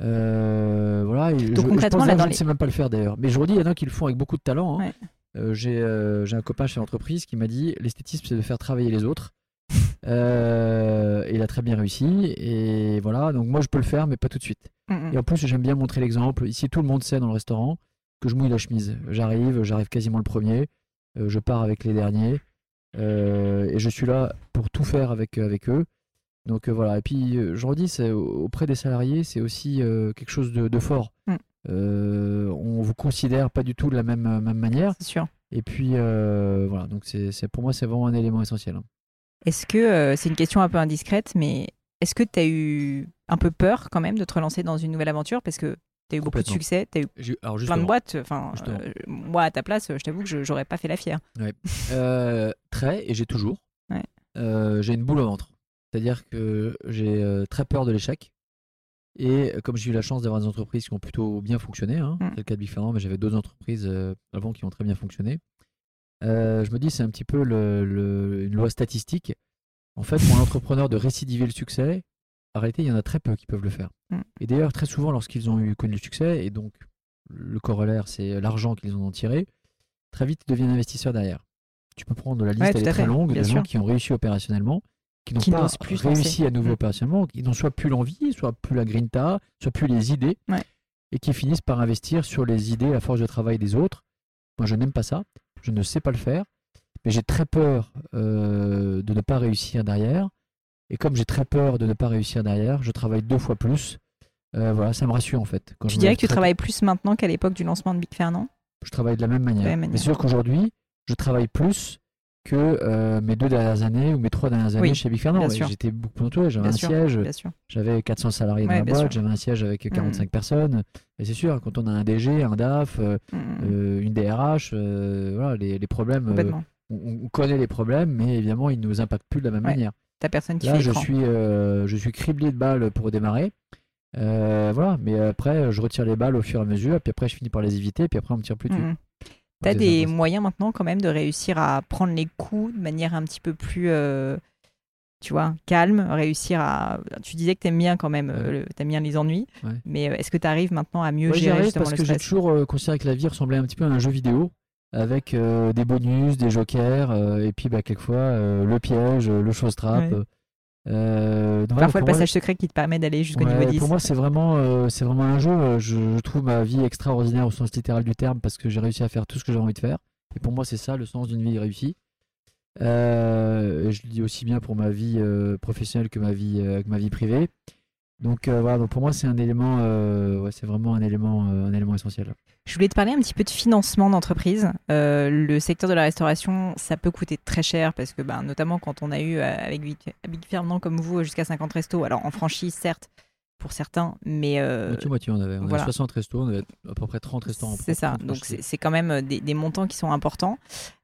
Euh, voilà. et je, je concrètement, pense là, que dans je les- ne sais même pas le faire d'ailleurs. Mais je redis, il y en a qui le font avec beaucoup de talent. hein. Ouais. Euh, j'ai euh, j'ai un copain chez l'entreprise qui m'a dit l'esthétisme, c'est de faire travailler les autres. Et il a très bien réussi. Et voilà. Donc moi, je peux le faire, mais pas tout de suite. Et en plus, j'aime bien montrer l'exemple. Ici, tout le monde sait dans le restaurant que je mouille la chemise. J'arrive, j'arrive quasiment le premier. Euh, je pars avec les derniers. euh, et je suis là pour tout faire avec, avec eux. Donc euh, voilà. Et puis, euh, je redis, c'est auprès des salariés, c'est aussi euh, quelque chose de, de fort. Mm. Euh, on vous considère pas du tout de la même, même manière. C'est sûr. Et puis, euh, voilà. Donc, c'est pour moi, c'est vraiment un élément essentiel. hein. Est-ce que, euh, c'est une question un peu indiscrète, mais est-ce que tu as eu un peu peur quand même de te relancer dans une nouvelle aventure? Parce que tu as eu beaucoup de succès, tu as eu Alors, plein de boîtes. Enfin, euh, moi, à ta place, je t'avoue que je- j'aurais pas fait la fière. Euh, très, et j'ai toujours. Ouais. Euh, j'ai une boule au ventre. C'est-à-dire que j'ai très peur de l'échec. Et comme j'ai eu la chance d'avoir des entreprises qui ont plutôt bien fonctionné, hein, Mm. c'est le cas de Big Fernand, mais j'avais d'autres entreprises avant qui ont très bien fonctionné. je me dis c'est un petit peu le- le- une loi statistique. En fait, pour un entrepreneur de récidiver le succès, en réalité, il y en a très peu qui peuvent le faire. Mm. Et d'ailleurs, très souvent, lorsqu'ils ont eu connu le succès, et donc le corollaire, c'est l'argent qu'ils en ont tiré, très vite, ils deviennent investisseurs derrière. Tu peux prendre la liste, Ouais, elle est à très longue, de gens qui ont réussi opérationnellement, qui n'ont pas plus réussi à nouveau Mm. opérationnellement, qui n'ont soit plus l'envie, soit plus la grinta, soit plus les idées, Ouais. et qui finissent par investir sur les idées, la force de travail des autres. Moi, je n'aime pas ça, je ne sais pas le faire, mais j'ai très peur euh, de ne pas réussir derrière. Et comme j'ai très peur de ne pas réussir derrière, je travaille deux fois plus. Euh, voilà, ça me rassure en fait. Quand Tu dirais que tu travailles plus maintenant qu'à l'époque du lancement de Big Fernand Je travaille de la même manière. La c'est sûr qu'aujourd'hui, je travaille plus que euh, mes deux dernières années ou mes trois dernières années Oui, chez Big Fernand. J'étais beaucoup plus entouré, j'avais un sûr, siège, j'avais 400 salariés dans Ouais, la bien boîte, j'avais un siège avec 45 personnes. Et c'est sûr, quand on a un DG, un DAF, euh, euh, une DRH, voilà, les, les problèmes, on, on connaît les problèmes, mais évidemment, ils ne nous impactent plus de la même Ouais. manière. T'as personne qui Là, fait je écran. suis, euh, je suis criblé de balles pour démarrer. Euh, voilà, mais après, je retire les balles au fur et à mesure, puis après, je finis par les éviter, puis après, on me tire plus dessus. Mhm. T'as des sympa, moyens maintenant quand même de réussir à prendre les coups de manière un petit peu plus, euh, tu vois, calme, réussir à... Tu disais que t'aimes bien quand même, le- t'aimes bien les ennuis, Ouais. mais est-ce que t'arrives maintenant à mieux Ouais, gérer justement parce le que j'ai toujours considéré que la vie ressemblait un petit peu à un jeu vidéo avec euh, des bonus, des jokers euh, et puis bah, quelquefois euh, le piège, le chose trappe. Ouais. Euh, donc, Parfois le moi, passage secret qui te permet d'aller jusqu'au ouais, niveau 10. Pour moi, c'est vraiment, euh, c'est vraiment un jeu. Je, je trouve ma vie extraordinaire au sens littéral du terme parce que j'ai réussi à faire tout ce que j'ai envie de faire. Et pour moi, c'est ça le sens d'une vie réussie. Euh, je le dis aussi bien pour ma vie professionnelle que ma vie, que ma vie privée. Donc voilà, donc pour moi, c'est un élément, ouais, c'est vraiment un élément, un élément essentiel. Je voulais te parler un petit peu de financement d'entreprise. Euh, le secteur de la restauration, ça peut coûter très cher parce que, ben, notamment quand on a eu euh, avec Big, Big Fernand comme vous jusqu'à 50 restos, alors en franchise certes pour certains, mais euh, Moitié, moitié, on avait, on avait voilà. 60 restos, on avait à peu près 30 restaurants. C'est ça, propres, donc c'est quand même euh, des, des montants qui sont importants.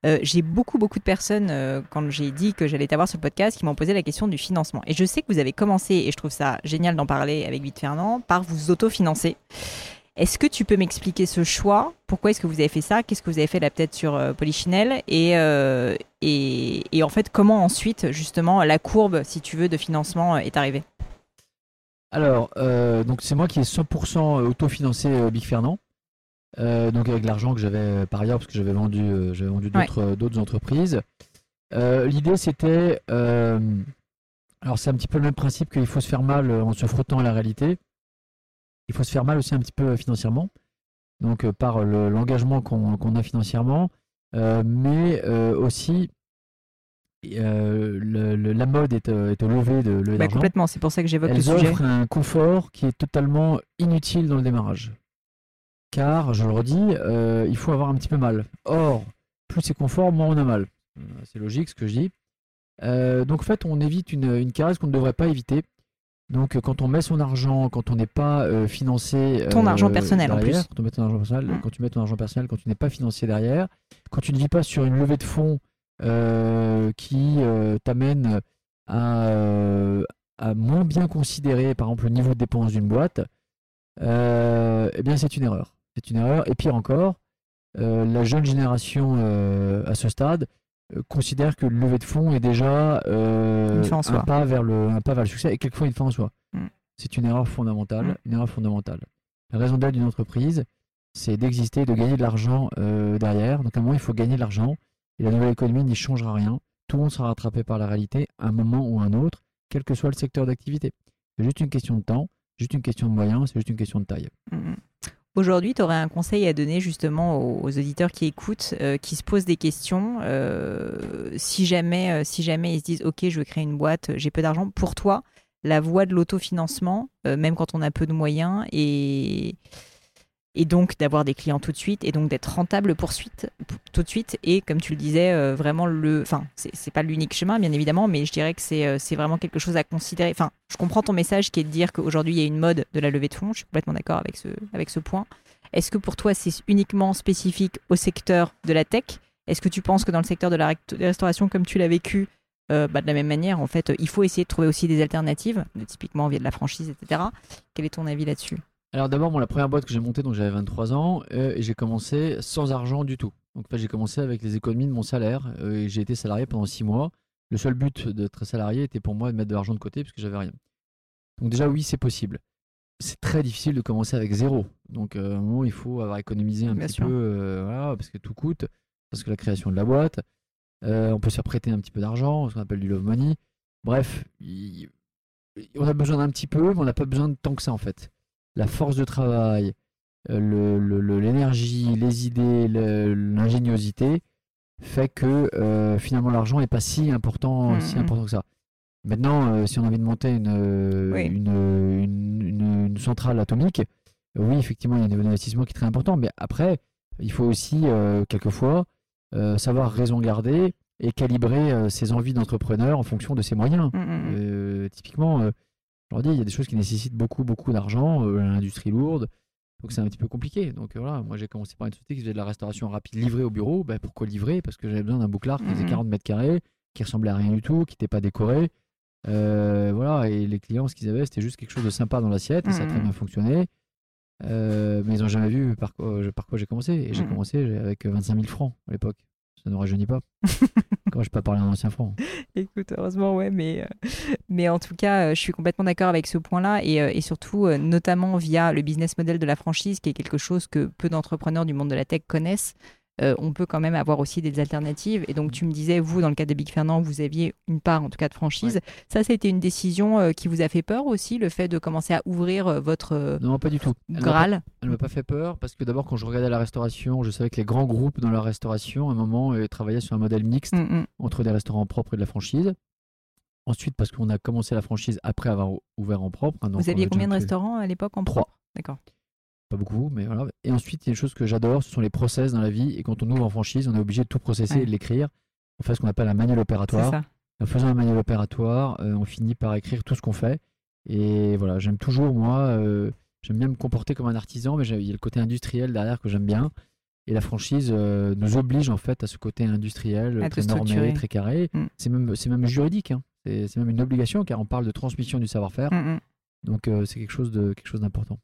Euh, j'ai beaucoup, beaucoup de personnes, euh, quand j'ai dit que j'allais t'avoir sur le podcast, qui m'ont posé la question du financement. Et je sais que vous avez commencé, et je trouve ça génial d'en parler avec Vite Fernand, par vous autofinancer. Est-ce que tu peux m'expliquer ce choix? Pourquoi est-ce que vous avez fait ça? Qu'est-ce que vous avez fait là peut-être sur euh, Polichinelle? Et, euh, et, et en fait, comment ensuite, justement, la courbe, si tu veux, de financement euh, est arrivée? Alors, euh, donc c'est moi qui ai 100% autofinancé Big Fernand. Donc avec l'argent que j'avais par ailleurs parce que j'avais vendu, vendu d'autres entreprises. L'idée c'était Alors c'est un petit peu le même principe qu'il faut se faire mal en se frottant à la réalité. Il faut se faire mal aussi un petit peu financièrement, donc par l'engagement qu'on a financièrement, mais aussi la mode est, est, au lever de le bah, Complètement, c'est pour ça que j'évoque le sujet. offrent un confort qui est totalement inutile dans le démarrage. Car, je le redis, il faut avoir un petit peu mal. Or, plus c'est confort, moins on a mal. C'est logique ce que je dis. Euh, donc en fait, on évite une, une caresse qu'on ne devrait pas éviter. Donc quand on met son argent, quand on n'est pas euh, financé... Ton argent euh, personnel en plus. Quand, on met ton argent personnel, quand tu mets ton argent personnel, quand tu n'es pas financé derrière, quand tu ne vis pas sur une levée de fonds qui t'amène à, à, moins bien considérer par exemple le niveau de dépense d'une boîte, eh bien c'est une erreur. C'est une erreur. Et pire encore, la jeune génération à ce stade euh, considère que le levée de fonds est déjà euh, un, pas vers le, un pas vers le succès et quelquefois une fin en soi. Mm. C'est une erreur fondamentale. Mm. Une erreur fondamentale. La raison d'être d'une entreprise, c'est d'exister, de gagner de l'argent euh, derrière. Donc à un moment, il faut gagner de l'argent. Et la nouvelle économie n'y changera rien. Tout le monde sera rattrapé par la réalité à un moment ou un autre, quel que soit le secteur d'activité. C'est juste une question de temps, juste une question de moyens, c'est juste une question de taille. Mm, Aujourd'hui, tu aurais un conseil à donner justement aux, auditeurs qui écoutent, euh, qui se posent des questions. Euh, si, jamais, euh, si jamais ils se disent, OK, je veux créer une boîte, j'ai peu d'argent, pour toi, la voie de l'autofinancement, même quand on a peu de moyens, et et donc d'avoir des clients tout de suite et donc d'être rentable pour suite, tout de suite. Et comme tu le disais euh, vraiment le enfin c'est pas l'unique chemin bien évidemment mais je dirais que c'est euh, vraiment quelque chose à considérer. Enfin je comprends ton message qui est de dire qu'aujourd'hui il y a une mode de la levée de fonds. Je suis complètement d'accord avec ce avec ce point. Est-ce que pour toi c'est uniquement spécifique au secteur de la tech? Est-ce que tu penses que dans le secteur de la restauration comme tu l'as vécu euh, bah, de la même manière, en fait, il faut essayer de trouver aussi des alternatives, typiquement via de la franchise, etc. Quel est ton avis là-dessus? Alors d'abord, la première boîte que j'ai montée, donc j'avais 23 ans, euh, et j'ai commencé sans argent du tout. Donc j'ai commencé avec les économies de mon salaire, euh, et j'ai été salarié pendant 6 mois. Le seul but d'être salarié était pour moi de mettre de l'argent de côté, puisque j'avais rien. Donc déjà, oui, c'est possible. C'est très difficile de commencer avec zéro. Donc euh, à un moment, il faut avoir économisé un petit peu, parce que tout coûte, parce que la création de la boîte, on peut se faire prêter un petit peu d'argent, ce qu'on appelle du love money. Bref, on a besoin d'un petit peu, mais on n'a pas besoin de tant que ça en fait la force de travail, euh, l'énergie, les idées, l'ingéniosité fait que euh, finalement l'argent n'est pas si important, mmh, si mmh. important que ça. Maintenant, euh, si on a envie de monter une, une, centrale atomique, oui, effectivement, il y a un investissement qui est très important, mais après, il faut aussi, quelquefois, savoir raison garder et calibrer ses envies d'entrepreneur en fonction de ses moyens. Mmh, typiquement, il y a des choses qui nécessitent beaucoup, beaucoup d'argent, euh, l'industrie lourde. Donc c'est un petit peu compliqué. Donc voilà, moi j'ai commencé par une société qui faisait de la restauration rapide livrée au bureau. Ben, pourquoi livrer? Parce que j'avais besoin d'un bouclard qui faisait 40 mhm. mètres carrés, qui ressemblait à rien du tout, qui n'était pas décoré. Euh, voilà, et les clients, ce qu'ils avaient, c'était juste quelque chose de sympa dans l'assiette, et ça a très mhm. bien fonctionné. Euh, mais ils n'ont jamais vu par quoi, par quoi j'ai commencé. Et j'ai mhm. commencé avec 25 000 francs à l'époque ça ne rajeunit pas. Quand je pas parler en ancien franc. Écoute, heureusement, ouais, mais, euh, en tout cas, euh, je suis complètement d'accord avec ce point-là et, euh, et, surtout, notamment via le business model de la franchise, qui est quelque chose que peu d'entrepreneurs du monde de la tech connaissent. Euh, on peut quand même avoir aussi des alternatives. Et donc, tu me disais, vous, dans le cas de Big Fernand, vous aviez une part, en tout cas, de franchise. Ça, Ça, été une décision euh, qui vous a fait peur aussi, le fait de commencer à ouvrir euh, votre non, pas du tout. Graal Elle ne m'a pas fait peur parce que d'abord, quand je regardais la restauration, je savais que les grands groupes dans la restauration, à un moment, travaillaient sur un modèle mixte mm, mm. entre des restaurants propres et de la franchise. Ensuite, parce qu'on a commencé la franchise après avoir ouvert en propre. Hein, vous aviez combien de restaurants à l'époque en propre? D'accord pas beaucoup, mais voilà. Et ensuite, il y a une chose que j'adore, ce sont les process dans la vie. Et quand on ouvre en franchise, on est obligé de tout processer et de l'écrire. On fait ce qu'on appelle un manuel opératoire. En faisant un manuel opératoire, euh, on finit par écrire tout ce qu'on fait. Et voilà, j'aime toujours, moi, euh, j'aime bien me comporter comme un artisan, mais il y a le côté industriel derrière que j'aime bien. Et la franchise euh, nous oblige en fait à ce côté industriel, très normé, très carré. Mm. C'est même, même juridique, hein. c'est même une obligation car on parle de transmission du savoir-faire. Mm, mm. Donc c'est quelque chose d'important.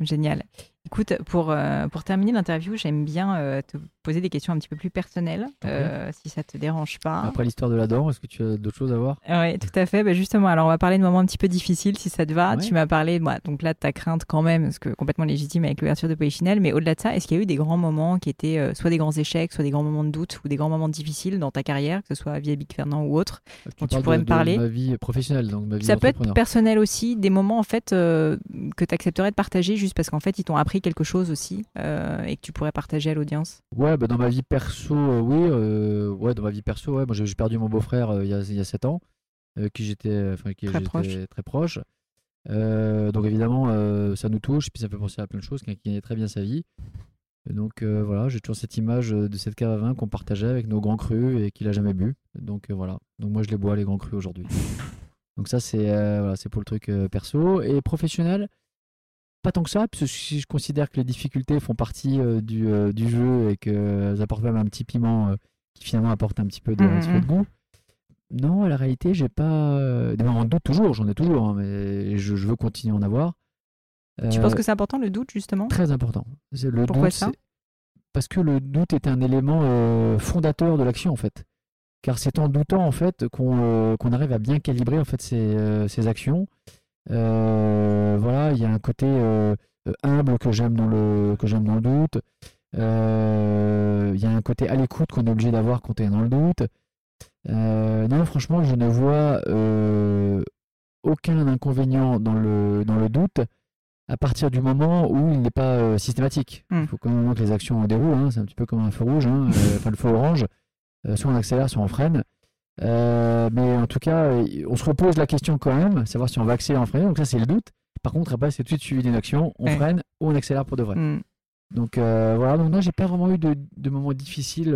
Génial. Écoute, pour, euh, pour terminer l'interview, j'aime bien euh, te poser des questions un petit peu plus personnelles, euh, si ça te dérange pas. Après l'histoire de la dent, est-ce que tu as d'autres choses à voir? Oui, tout à fait. Bah, justement, alors on va parler de moments un petit peu difficiles, si ça te va. Ouais. Tu m'as parlé, bah, donc là, de ta crainte quand même, parce que complètement légitime avec l'ouverture de Polichinelle, mais au-delà de ça, est-ce qu'il y a eu des grands moments qui étaient soit des grands échecs, soit des grands moments de doute, ou des grands moments difficiles dans ta carrière, que ce soit via Big Fernand ou autre tu, tu parles pourrais de- me de parler ma vie professionnelle, donc ma vie Ça peut être personnel aussi, des moments en fait que tu accepterais de partager juste parce qu'en fait ils t'ont appris quelque chose aussi euh, et que tu pourrais partager à l'audience? Ouais, bah dans ma vie perso, euh, oui. euh, ouais, dans ma vie perso, ouais. Moi, j'ai perdu mon beau-frère il y a, il y a 7 ans, qui j'étais, Très proche. très proche. Donc évidemment, ça nous touche, puis ça fait penser à plein de choses, quelqu'un qui gagnait très bien sa vie. Et donc euh, voilà, j'ai toujours cette image de cette cave à vin qu'on partageait avec nos grands crus et qu'il a jamais bu. Donc euh, voilà. Donc moi, je les bois les grands crus aujourd'hui. Donc ça, c'est euh, voilà, c'est pour le truc perso et professionnel? Pas tant que ça, parce que si je considère que les difficultés font partie euh, du, euh, du jeu et qu'elles apportent même un petit piment euh, qui finalement apporte un petit peu de, un petit peu de goût. Non, la réalité, j'ai pas. Des moments de doute, toujours, j'en ai toujours, hein, mais je, je veux continuer à en avoir. Tu penses que c'est important le doute justement? Très important. Le Pourquoi doute, ça? Parce que le doute est un élément fondateur de l'action, en fait. Car c'est en doutant, en fait, qu'on euh, arrive à bien calibrer, en fait, ses, euh, ses actions. Euh, voilà, il y a un côté euh, humble que j'aime dans le que j'aime dans le doute. Euh, Il y a un côté à l'écoute qu'on est obligé d'avoir quand on est dans le doute. Non, franchement, je ne vois aucun inconvénient dans le, dans le doute à partir du moment où il n'est pas euh, systématique. Hmm. Il faut quand même que les actions déroulent. hein. C'est un petit peu comme un feu rouge, hein, euh, enfin le feu orange. Euh, soit on accélère, soit on freine. Euh, mais en tout cas, euh, on se repose la question quand même, savoir si on va accélérer ou freiner. Donc ça, c'est le doute. Par contre, après, c'est tout de suite suivi d'une action. On Ouais. freine ou on accélère pour de vrai. Hmm. Donc euh, voilà, donc non, j'ai pas vraiment eu de, de moments difficiles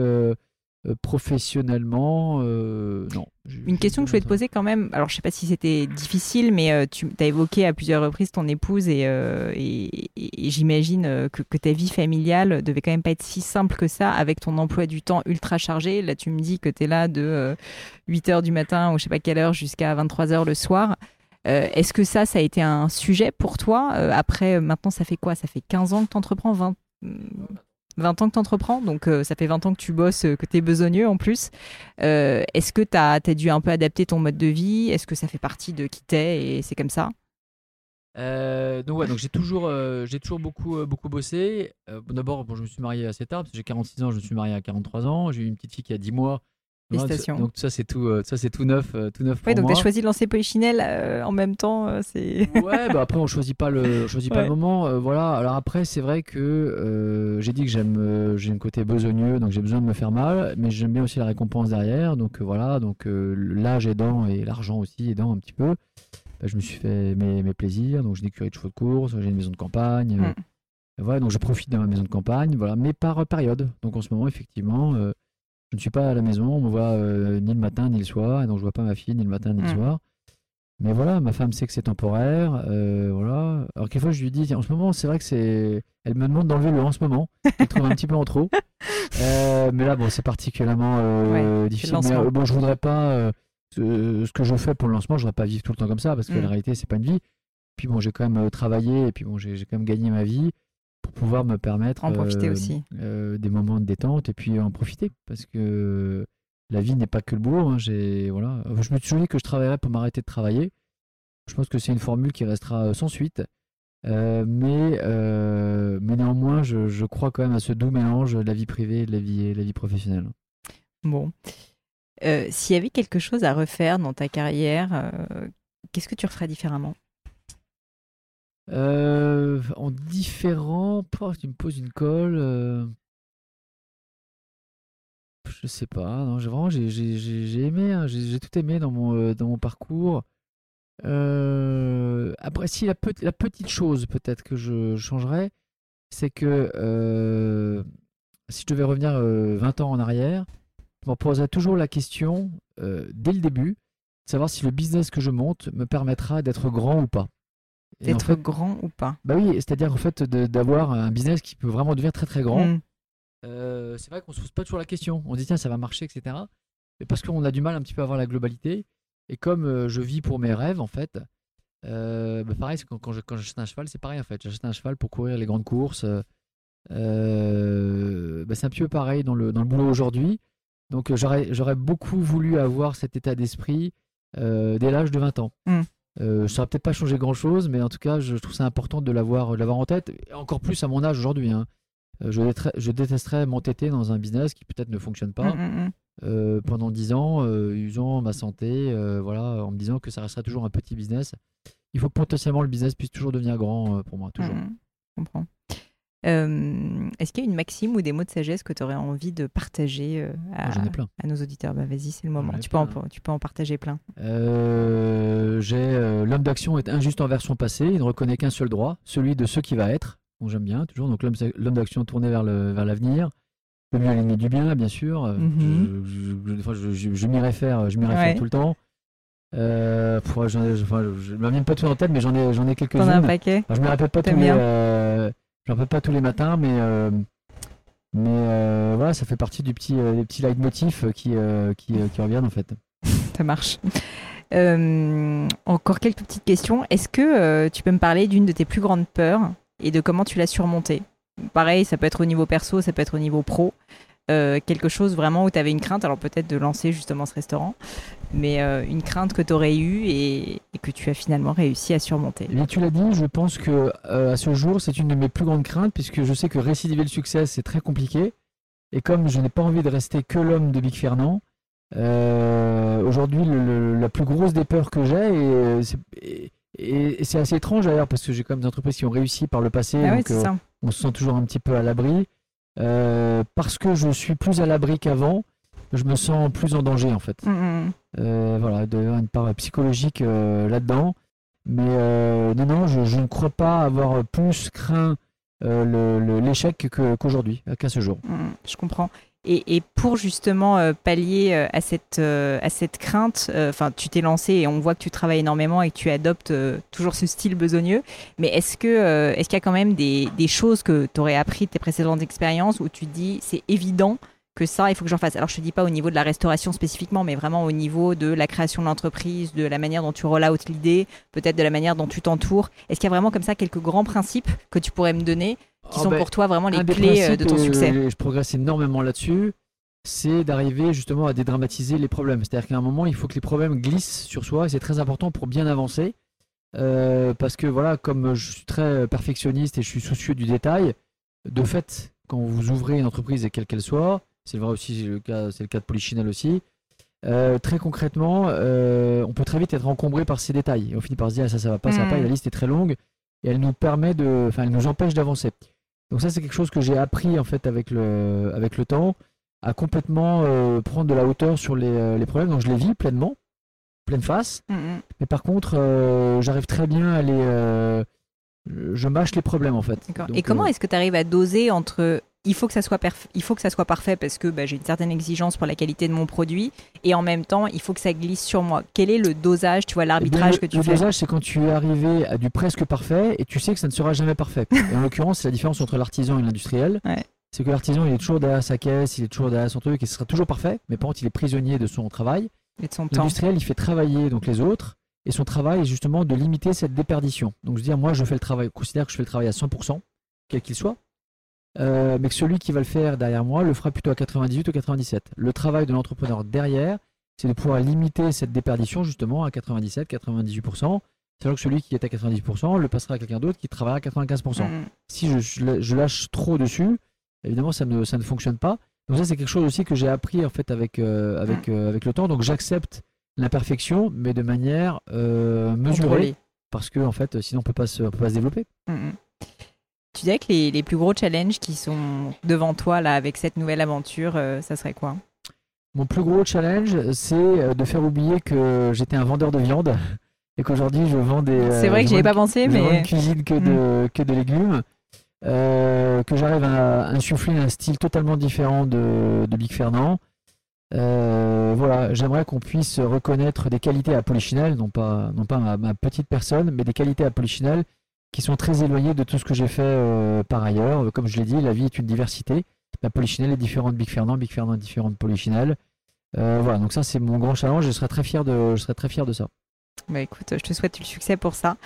euh, professionnellement. euh, non. Une question que je voulais te poser quand même, alors je sais pas si c'était difficile, mais euh, tu as évoqué à plusieurs reprises ton épouse et, et, et- et j'imagine que, que ta vie familiale devait quand même pas être si simple que ça avec ton emploi du temps ultra chargé. Là, tu me dis que tu es là de 8h du matin ou je sais pas quelle heure jusqu'à 23h le soir. Est-ce que ça, ça a été un sujet pour toi? Après, maintenant, ça fait quoi? Ça fait 15 ans que tu entreprends 20, 20 ans que tu entreprends, donc euh, ça fait 20 ans que tu bosses, euh, que tu es besogneux en plus. Euh, Est-ce que tu as, dû un peu adapter ton mode de vie? Est-ce que ça fait partie de qui t'es et c'est comme ça? Donc ouais, donc j'ai toujours, j'ai toujours beaucoup, beaucoup bossé. D'abord, bon, je me suis marié assez tard, parce que j'ai 46 ans, je me suis marié à 43 ans. J'ai eu une petite fille qui a 10 mois. Félicitations. Donc ça c'est tout, euh, ça c'est tout neuf, euh, tout neuf pour Oui, donc tu as choisi de lancer Polichinelle euh, en même temps. euh, c'est Ouais, bah après on choisit pas le, on choisit pas Ouais. le moment. euh, voilà. Alors après c'est vrai que j'ai dit que j'aime, j'ai un côté besogneux, donc j'ai besoin de me faire mal, mais j'aime bien aussi la récompense derrière. Donc voilà, donc l'âge aidant et l'argent aussi aidant un petit peu. bah, je me suis fait mes, mes plaisirs, donc j'ai des curies de chevaux de course, j'ai une maison de campagne. Mm. voilà, donc je profite de ma maison de campagne, voilà, mais par période. Donc en ce moment effectivement. euh, je ne suis pas à la maison, on me voit euh, ni le matin ni le soir, et donc je vois pas ma fille ni le matin ni le Mm. soir. Mais voilà, ma femme sait que c'est temporaire, euh, voilà. Alors quelquefois je lui dis, en ce moment c'est vrai que c'est, elle me demande d'enlever le en ce moment, je trouve un petit peu en trop. Euh, mais là bon, c'est particulièrement euh, difficile. Mais bon, je voudrais pas ce, ce que je fais pour le lancement, je voudrais pas vivre tout le temps comme ça parce que Mm. la réalité c'est pas une vie. Puis bon, j'ai quand même travaillé et puis bon, j'ai quand même gagné ma vie pour pouvoir me permettre En profiter euh, aussi. euh, des moments de détente et puis en profiter parce que la vie n'est pas que le boulot. hein. J'ai voilà, je me suis dit que je travaillerais pour m'arrêter de travailler. Je pense que c'est une formule qui restera euh, sans suite. Euh, mais, euh, mais néanmoins, je, je crois quand même à ce doux mélange de la vie privée et de la vie, et de la vie professionnelle. Bon. Euh, S'il y avait quelque chose à refaire dans ta carrière, qu'est-ce que tu referais différemment? Euh, en différent, pouah, tu me poses une colle. euh, Je sais pas. Non, j'ai vraiment j'ai, j'ai- j'ai- aimé, hein, j'ai, tout aimé dans mon, euh, dans mon parcours. Euh, après, si la, pe- la petite chose peut-être que je changerais, c'est que si je devais revenir euh, 20 ans en arrière, je me poserais toujours la question dès le début, de savoir si le business que je monte me permettra d'être grand ou pas. En D'être fait, grand ou pas bah oui, c'est-à-dire en fait d'avoir un business qui peut vraiment devenir très très grand. Mm. Euh, c'est vrai qu'on se pose pas toujours la question. On se dit tiens ça va marcher, etc. Mais parce qu'on a du mal un petit peu à avoir la globalité. Et comme euh, je vis pour mes rêves en fait, Euh, bah, pareil, quand, quand je- quand j'achète un cheval, c'est pareil en fait. J'achète un cheval pour courir les grandes courses. bah, c'est un petit peu pareil dans le, dans le boulot aujourd'hui. Donc j'aurais, j'aurais beaucoup voulu avoir cet état d'esprit dès l'âge de 20 ans. Mm. Euh, ça n'aurait peut-être pas changé grand-chose, mais en tout cas, je trouve ça important de l'avoir, en tête. Et encore plus à mon âge aujourd'hui. hein. Euh, je, détesterais- je détesterais m'entêter dans un business qui peut-être ne fonctionne pas Mm, mm, mm. euh, pendant 10 ans, euh, usant ma santé, voilà, en me disant que ça restera toujours un petit business. Il faut que potentiellement le business puisse toujours devenir grand pour moi, toujours. Je comprends. Euh, Est-ce qu'il y a une maxime ou des mots de sagesse que tu aurais envie de partager euh, à, Moi, J'en ai plein. à nos auditeurs? Bah, Vas-y, c'est le moment. Tu peux, en, plein. tu peux en partager plein. Euh, j'ai l'homme d'action est injuste envers son passé, il ne reconnaît qu'un seul droit, celui de ce qui va être. Donc j'aime bien toujours. Donc l'homme d'action tourné vers le vers l'avenir. Le mieux est l'ennemi du bien, bien sûr. Mhm. je, je- je, je- m'y réfère, je m'y réfère Ouais. tout le temps. Euh, pour- je ne me viens pas tout en tête, mais j'en ai j'en ai quelques-unes. T'en as un paquet je me répète pas tous les, bien je me répète pas tous les matins, mais euh, euh, voilà, ça fait partie du petit euh, des petits leitmotifs qui qui, qui reviennent en fait. Ça marche. Encore quelques petites questions. Est-ce que tu peux me parler d'une de tes plus grandes peurs et de comment tu l'as surmontée? Pareil, ça peut être au niveau perso, ça peut être au niveau pro. Quelque chose vraiment où tu avais une crainte, alors peut-être de lancer justement ce restaurant, mais euh, une crainte que tu aurais eue et, et que tu as finalement réussi à surmonter. Eh bien, tu l'as dit, je pense que euh, à ce jour, c'est une de mes plus grandes craintes puisque je sais que récidiver le succès, c'est très compliqué. Et comme je n'ai pas envie de rester que l'homme de Big Fernand, euh, aujourd'hui, la plus grosse des peurs que j'ai, et, c'est- et- et- et c'est assez étrange d'ailleurs parce que j'ai quand même des entreprises qui ont réussi par le passé, Ah donc on se sent toujours un petit peu à l'abri. Parce que je suis plus à l'abri qu'avant, je me sens plus en danger en fait. Mm, mm. Euh, voilà, il doit y avoir une part psychologique euh, là-dedans. Mais euh, non, non, je, je ne crois pas avoir plus craint l'échec qu'aujourd'hui, qu'à ce jour. Mm, je comprends. Et, et pour justement pallier à, cette, à cette crainte, enfin, tu t'es lancé et on voit que tu travailles énormément et que tu adoptes toujours ce style besogneux. Mais est-ce que est-ce qu'il y a quand même des, des choses que tu aurais appris de tes précédentes expériences où tu te dis c'est évident que ça, il faut que j'en fasse. Alors, je te dis pas au niveau de la restauration spécifiquement, mais vraiment au niveau de la création de l'entreprise, de la manière dont tu roll out l'idée, peut-être de la manière dont tu t'entoures. Est-ce qu'il y a vraiment comme ça quelques grands principes que tu pourrais me donner qui Oh, sont ben, pour toi vraiment les clés euh, de ton succès et je progresse énormément là-dessus, c'est d'arriver justement à dédramatiser les problèmes. C'est-à-dire qu'à un moment, il faut que les problèmes glissent sur soi, et c'est très important pour bien avancer. Euh, parce que voilà, comme je suis très perfectionniste et je suis soucieux du détail, de fait, quand vous ouvrez une entreprise, et quelle qu'elle soit, c'est vrai aussi, c'est le cas, c'est le cas de Polichinelle aussi, euh, très concrètement, euh, on peut très vite être encombré par ces détails. Et on finit par se dire, ah, ça, ça va pas, ça va pas, Mm. et la liste est très longue, et elle nous permet de, enfin, elle nous empêche d'avancer. Donc ça, c'est quelque chose que j'ai appris en fait avec le, avec le temps, à complètement euh, prendre de la hauteur sur les, les problèmes. Donc je les vis pleinement, pleine face. Mm, mm. Mais par contre, j'arrive très bien à les, je mâche les problèmes en fait. Donc, Et comment est-ce que tu arrives à doser entre il faut que ça soit perf- il faut que ça soit parfait parce que bah, j'ai une certaine exigence pour la qualité de mon produit et en même temps il faut que ça glisse sur moi. Quel est le dosage, tu vois, eh l'arbitrage le- que tu le fais? dosage, c'est quand tu es arrivé à du presque parfait et tu sais que ça ne sera jamais parfait. Et en l'occurrence, c'est la différence entre l'artisan et l'industriel. Ouais. C'est que l'artisan, il est toujours derrière sa caisse, il est toujours derrière son truc et ce sera toujours parfait. Mais par contre, il est prisonnier de son travail. et de son temps L'industriel, il fait travailler donc les autres, et son travail est justement de limiter cette déperdition. Donc, je veux dire, moi, je fais le travail, considère que je fais le travail à 100%, quel qu'il soit, euh, mais que celui qui va le faire derrière moi le fera plutôt à 98 ou 97. Le travail de l'entrepreneur derrière, c'est de pouvoir limiter cette déperdition justement à 97, 98%, sachant que celui qui est à 90% le passera à quelqu'un d'autre qui travaillera à 95%. Mm, Si je, lâche trop dessus, évidemment, ça ne, ça ne fonctionne pas. Donc ça, c'est quelque chose aussi que j'ai appris en fait avec, euh, avec, euh, avec le temps. Donc j'accepte l'imperfection, mais de manière mesurée, parce que en fait, sinon on peut pas se, on peut pas se développer. Mm, mm. Tu dirais que les, les plus gros challenges qui sont devant toi là avec cette nouvelle aventure, euh, ça serait quoi? Mon plus gros challenge, c'est euh, de faire oublier que j'étais un vendeur de viande et qu'aujourd'hui je vends des. C'est euh, vrai que je j'y ai pas pensé, mais cuisine que de, que de légumes. euh, que j'arrive à insuffler un style totalement différent de, de Big Fernand. Euh, voilà, j'aimerais qu'on puisse reconnaître des qualités à Polichinelle, non pas, non pas ma, ma petite personne, mais des qualités à Polichinelle qui sont très éloignées de tout ce que j'ai fait euh, par ailleurs. Comme je l'ai dit, la vie est une diversité. La Polichinelle est différente de Big Fernand, Big Fernand est différent de Polichinelle. Euh, voilà, donc ça c'est mon grand challenge. Je serais très fier de, je serais très fier de ça. Bah écoute, je te souhaite le succès pour ça.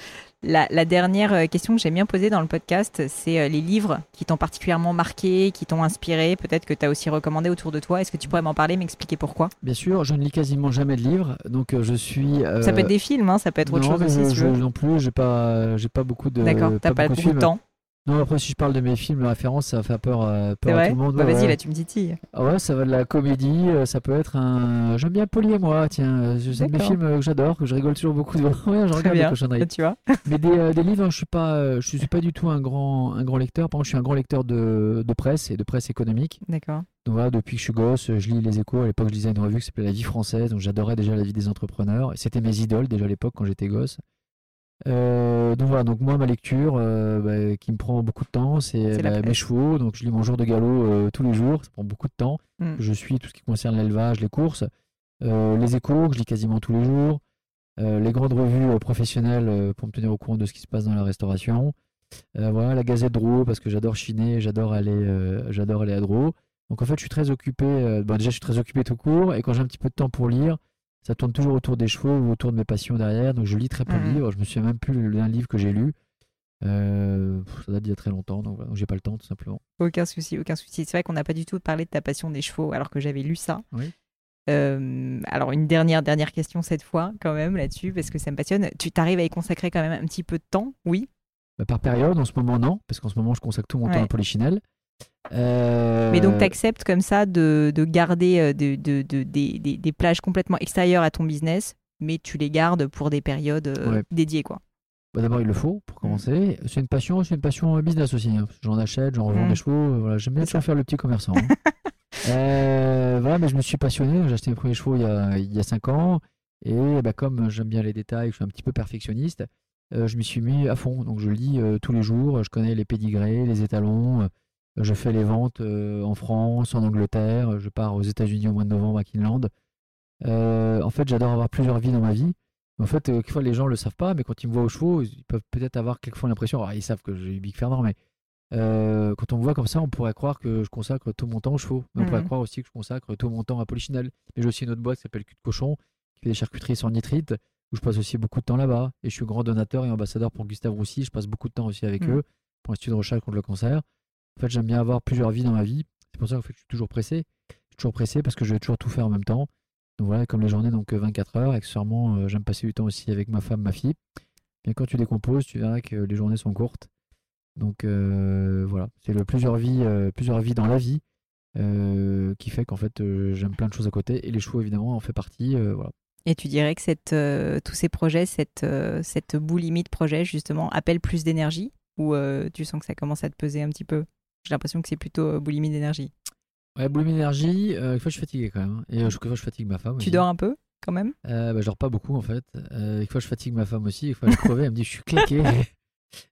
La, la dernière euh, question que j'aime bien poser dans le podcast, c'est euh, les livres qui t'ont particulièrement marqué, qui t'ont inspiré, peut-être que tu as aussi recommandé autour de toi. Est-ce que tu pourrais m'en parler, m'expliquer pourquoi? Bien sûr, je ne lis quasiment jamais de livres, donc euh, je suis. euh, Ça peut être des films, hein, ça peut être autre non, chose aussi, je- si tu je- veux. non plus, j'ai pas, j'ai pas beaucoup de. D'accord, t'as pas, beaucoup beaucoup de temps. Non, après, si je parle de mes films, de référence, ça va faire peur, euh, peur à tout le monde. Bah ouais, vas-y, ouais. là tu me titilles. Ah ouais, ça va de la comédie, euh, ça peut être un. J'aime bien Polly et moi, tiens, euh, c'est mes films euh, que j'adore, que je rigole toujours beaucoup devant. Ouais, je Très regarde les bien, cochonneries. Tu vois. Mais des, euh, des livres, hein, je suis pas, euh, je suis pas du tout un grand, un grand lecteur. Par contre, je suis un grand lecteur de, de presse et de presse économique. D'accord. Donc voilà, depuis que je suis gosse, je lis les échos. À l'époque, je lisais une revue qui s'appelait La Vie française, donc j'adorais déjà la vie des entrepreneurs. C'était mes idoles déjà à l'époque quand j'étais gosse. Euh, donc voilà, donc moi, ma lecture euh, bah, qui me prend beaucoup de temps, c'est bah, mes chevaux. Donc je lis mon jour de galop euh, tous les jours, ça prend beaucoup de temps. Mm. Je suis tout ce qui concerne l'élevage, les courses, les échos que je lis quasiment tous les jours, les grandes revues professionnelles pour me tenir au courant de ce qui se passe dans la restauration. Voilà, la Gazette Dro parce que j'adore chiner, j'adore aller, j'adore aller à Dro. Donc en fait, je suis très occupé. bon, déjà, je suis très occupé tout court, et quand j'ai un petit peu de temps pour lire, ça tourne toujours autour des chevaux ou autour de mes passions derrière. Donc je lis très peu de Mhm. livres. Je me souviens même plus d'un livre que j'ai lu. Euh, ça date d'il y a très longtemps, donc, voilà, donc j'ai pas le temps tout simplement. Aucun souci, aucun souci. C'est vrai qu'on n'a pas du tout parlé de ta passion des chevaux, alors que j'avais lu ça. Oui. Euh, alors une dernière dernière question cette fois quand même là-dessus parce que ça me passionne. Tu t'arrives à y consacrer quand même un petit peu de temps, oui. Bah, par période, en ce moment non, parce qu'en ce moment je consacre tout mon temps à Polichinelle. Euh, Mais donc tu acceptes comme ça de, de garder euh, de, de- de- des, plages complètement extérieures à ton business, mais tu les gardes pour des périodes euh, Ouais. dédiées quoi. Bah, D'abord, il le faut pour commencer. C'est une passion, c'est une passion business aussi. hein. J'en achète, j'en revends Mm. des chevaux. Voilà, j'aime bien toujours faire le petit commerçant. hein. Euh, voilà, mais je me suis passionné. J'ai acheté mes premiers chevaux il y a, il y a 5 ans. Et bah, comme j'aime bien les détails, je suis un petit peu perfectionniste, euh, je m'y suis mis à fond. Donc je lis tous les jours. Je connais les pédigrés, les étalons. Je fais les ventes euh, en France, en Angleterre. Je pars aux États-Unis au mois de novembre à Kinland. Euh, en fait, j'adore avoir plusieurs vies dans ma vie. En fait, euh, quelquefois les gens le savent pas, mais quand ils me voient aux chevaux, ils peuvent peut-être avoir quelquefois l'impression, alors, ils savent que j'ai eu Big Fernand, mais euh, quand on me voit comme ça, on pourrait croire que je consacre tout mon temps aux chevaux. Mais on pourrait Mhm. croire aussi que je consacre tout mon temps à Polichinelle. Mais j'ai aussi une autre boîte qui s'appelle Cul de Cochon, qui fait des charcuteries sans nitrite, où je passe aussi beaucoup de temps là-bas. Et je suis grand donateur et ambassadeur pour Gustave Roussy. Je passe beaucoup de temps aussi avec Mhm. eux pour l'Institut de recherche contre le cancer. En fait, j'aime bien avoir plusieurs vies dans ma vie. C'est pour ça que je suis toujours pressé. Je suis toujours pressé parce que je vais toujours tout faire en même temps. Donc voilà, comme les journées, donc euh, 24 heures. Accessoirement, euh, j'aime passer du temps aussi avec ma femme, ma fille. Bien quand tu décomposes, tu verras que les journées sont courtes. Donc euh, voilà, c'est le plusieurs vies, euh, plusieurs vies dans la vie euh, qui fait qu'en fait euh, j'aime plein de choses à côté et les chevaux évidemment en fait partie. euh. Et tu dirais que euh, tous ces projets, cette, euh, cette boulimie de projet justement, appellent plus d'énergie? Ou euh, tu sens que ça commence à te peser un petit peu? J'ai l'impression que c'est plutôt euh, boulimie d'énergie. Ouais, boulimie d'énergie, euh, une fois je suis fatigué quand même. hein. Et euh, fois je fatigue ma femme. Tu aussi. dors un peu quand même? Euh, bah, je dors pas beaucoup en fait. Euh, une fois je fatigue ma femme aussi, une fois je crevé, elle me dit je suis claqué.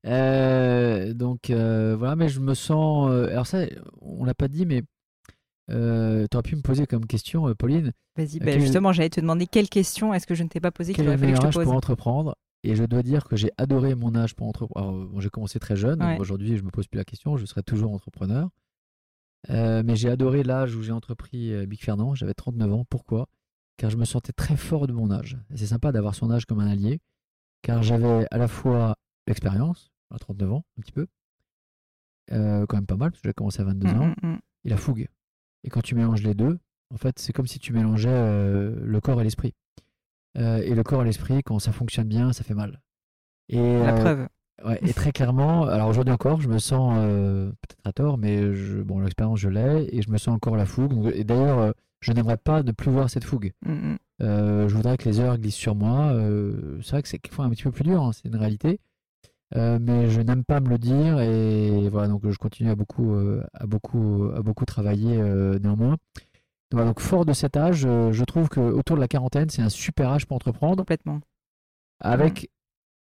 Euh, donc voilà, mais je me sens. alors ça, on l'a pas dit, mais euh, tu aurais pu me poser comme question, Pauline, Vas-y, bah, justement, j'allais te demander quelle question est-ce que je ne t'ai pas posée qu'il aurait fallu que je te pose pour entreprendre? Et je dois dire que j'ai adoré mon âge pour entreprendre. Bon, j'ai commencé très jeune, Ouais. aujourd'hui je me pose plus la question, je serai toujours entrepreneur. Euh, mais j'ai adoré l'âge où j'ai entrepris euh, Big Fernand, j'avais 39 ans. Pourquoi? Car je me sentais très fort de mon âge. Et c'est sympa d'avoir son âge comme un allié, car j'avais à la fois l'expérience, à 39 ans, un petit peu, euh, quand même pas mal, parce que j'ai commencé à 22 ans, Mm, mm, mm. et la fougue. Et quand tu mélanges les deux, en fait, c'est comme si tu mélangeais euh, le corps et l'esprit. Euh, et le corps et l'esprit, quand ça fonctionne bien, ça fait mal. Et, La euh, preuve. ouais, et très clairement, alors aujourd'hui encore, je me sens euh, peut-être à tort, mais je, bon, l'expérience, je l'ai, et je me sens encore la fougue. Et d'ailleurs, je n'aimerais pas ne plus voir cette fougue. Mm, mm. Euh, je voudrais que les heures glissent sur moi. Euh, c'est vrai que c'est quelquefois un petit peu plus dur, hein, c'est une réalité. Mais je n'aime pas me le dire et voilà donc je continue à beaucoup à beaucoup à beaucoup travailler néanmoins. Donc, voilà, donc fort de cet âge, euh, je trouve que autour de la quarantaine c'est un super âge pour entreprendre Complètement. avec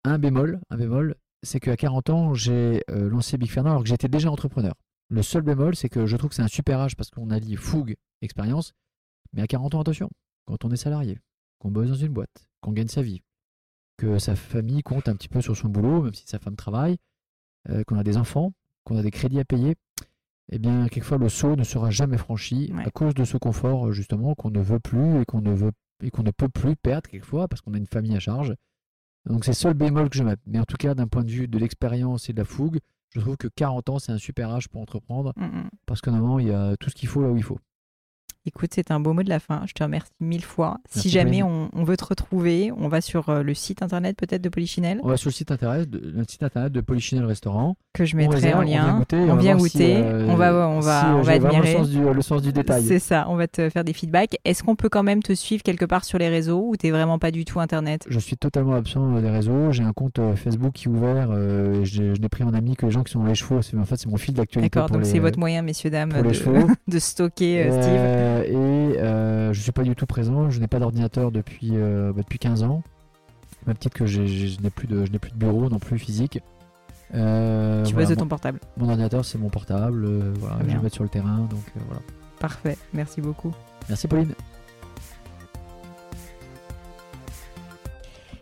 un bémol, un bémol, c'est qu'à 40 ans j'ai euh, lancé Big Fernand alors que j'étais déjà entrepreneur. Le seul bémol c'est que je trouve que c'est un super âge parce qu'on allie fougue, expérience, mais à 40 ans attention, quand on est salarié, qu'on bosse dans une boîte, qu'on gagne sa vie, que sa famille compte un petit peu sur son boulot, même si sa femme travaille, euh, qu'on a des enfants, qu'on a des crédits à payer, eh bien, quelquefois, le saut ne sera jamais franchi Ouais. à cause de ce confort, euh, justement, qu'on ne veut plus et qu'on ne veut et qu'on ne peut plus perdre quelquefois parce qu'on a une famille à charge. Donc c'est le seul bémol que je mets. Mais en tout cas, d'un point de vue de l'expérience et de la fougue, je trouve que 40 ans, c'est un super âge pour entreprendre Mm, mm. parce qu'en moment, il y a tout ce qu'il faut là où il faut. Écoute, c'est un beau mot de la fin. Je te remercie mille fois. si jamais on, on veut te retrouver, on va sur euh, le site internet peut-être de Polichinelle, On va sur le site internet de, le site internet de Polichinelle Restaurant. que je mettrai réserve, en on vient lien. goûter, on vient si, goûter. euh, on va, on va, si, euh, on va admirer. Le sens, du, le sens du détail. C'est ça, on va te faire des feedbacks. Est-ce qu'on peut quand même te suivre quelque part sur les réseaux ou t'es vraiment pas du tout internet? Je suis totalement absent des réseaux. J'ai un compte Facebook qui est ouvert. euh, je, je n'ai pris en ami que les gens qui sont dans les chevaux. En fait, c'est mon fil d'actualité. D'accord, donc c'est votre moyen, messieurs, dames, de, stocker euh, Steve. Euh, et euh, je suis pas du tout présent. Je n'ai pas d'ordinateur depuis, euh, bah, depuis 15 ans. Même titre que j'ai- j'ai- je n'ai plus de, je n'ai plus de bureau non plus physique. Tu voilà, de ton portable. mon ordinateur, c'est mon portable. voilà, je vais le mettre sur le terrain. Donc voilà. Parfait, merci beaucoup. Merci Pauline.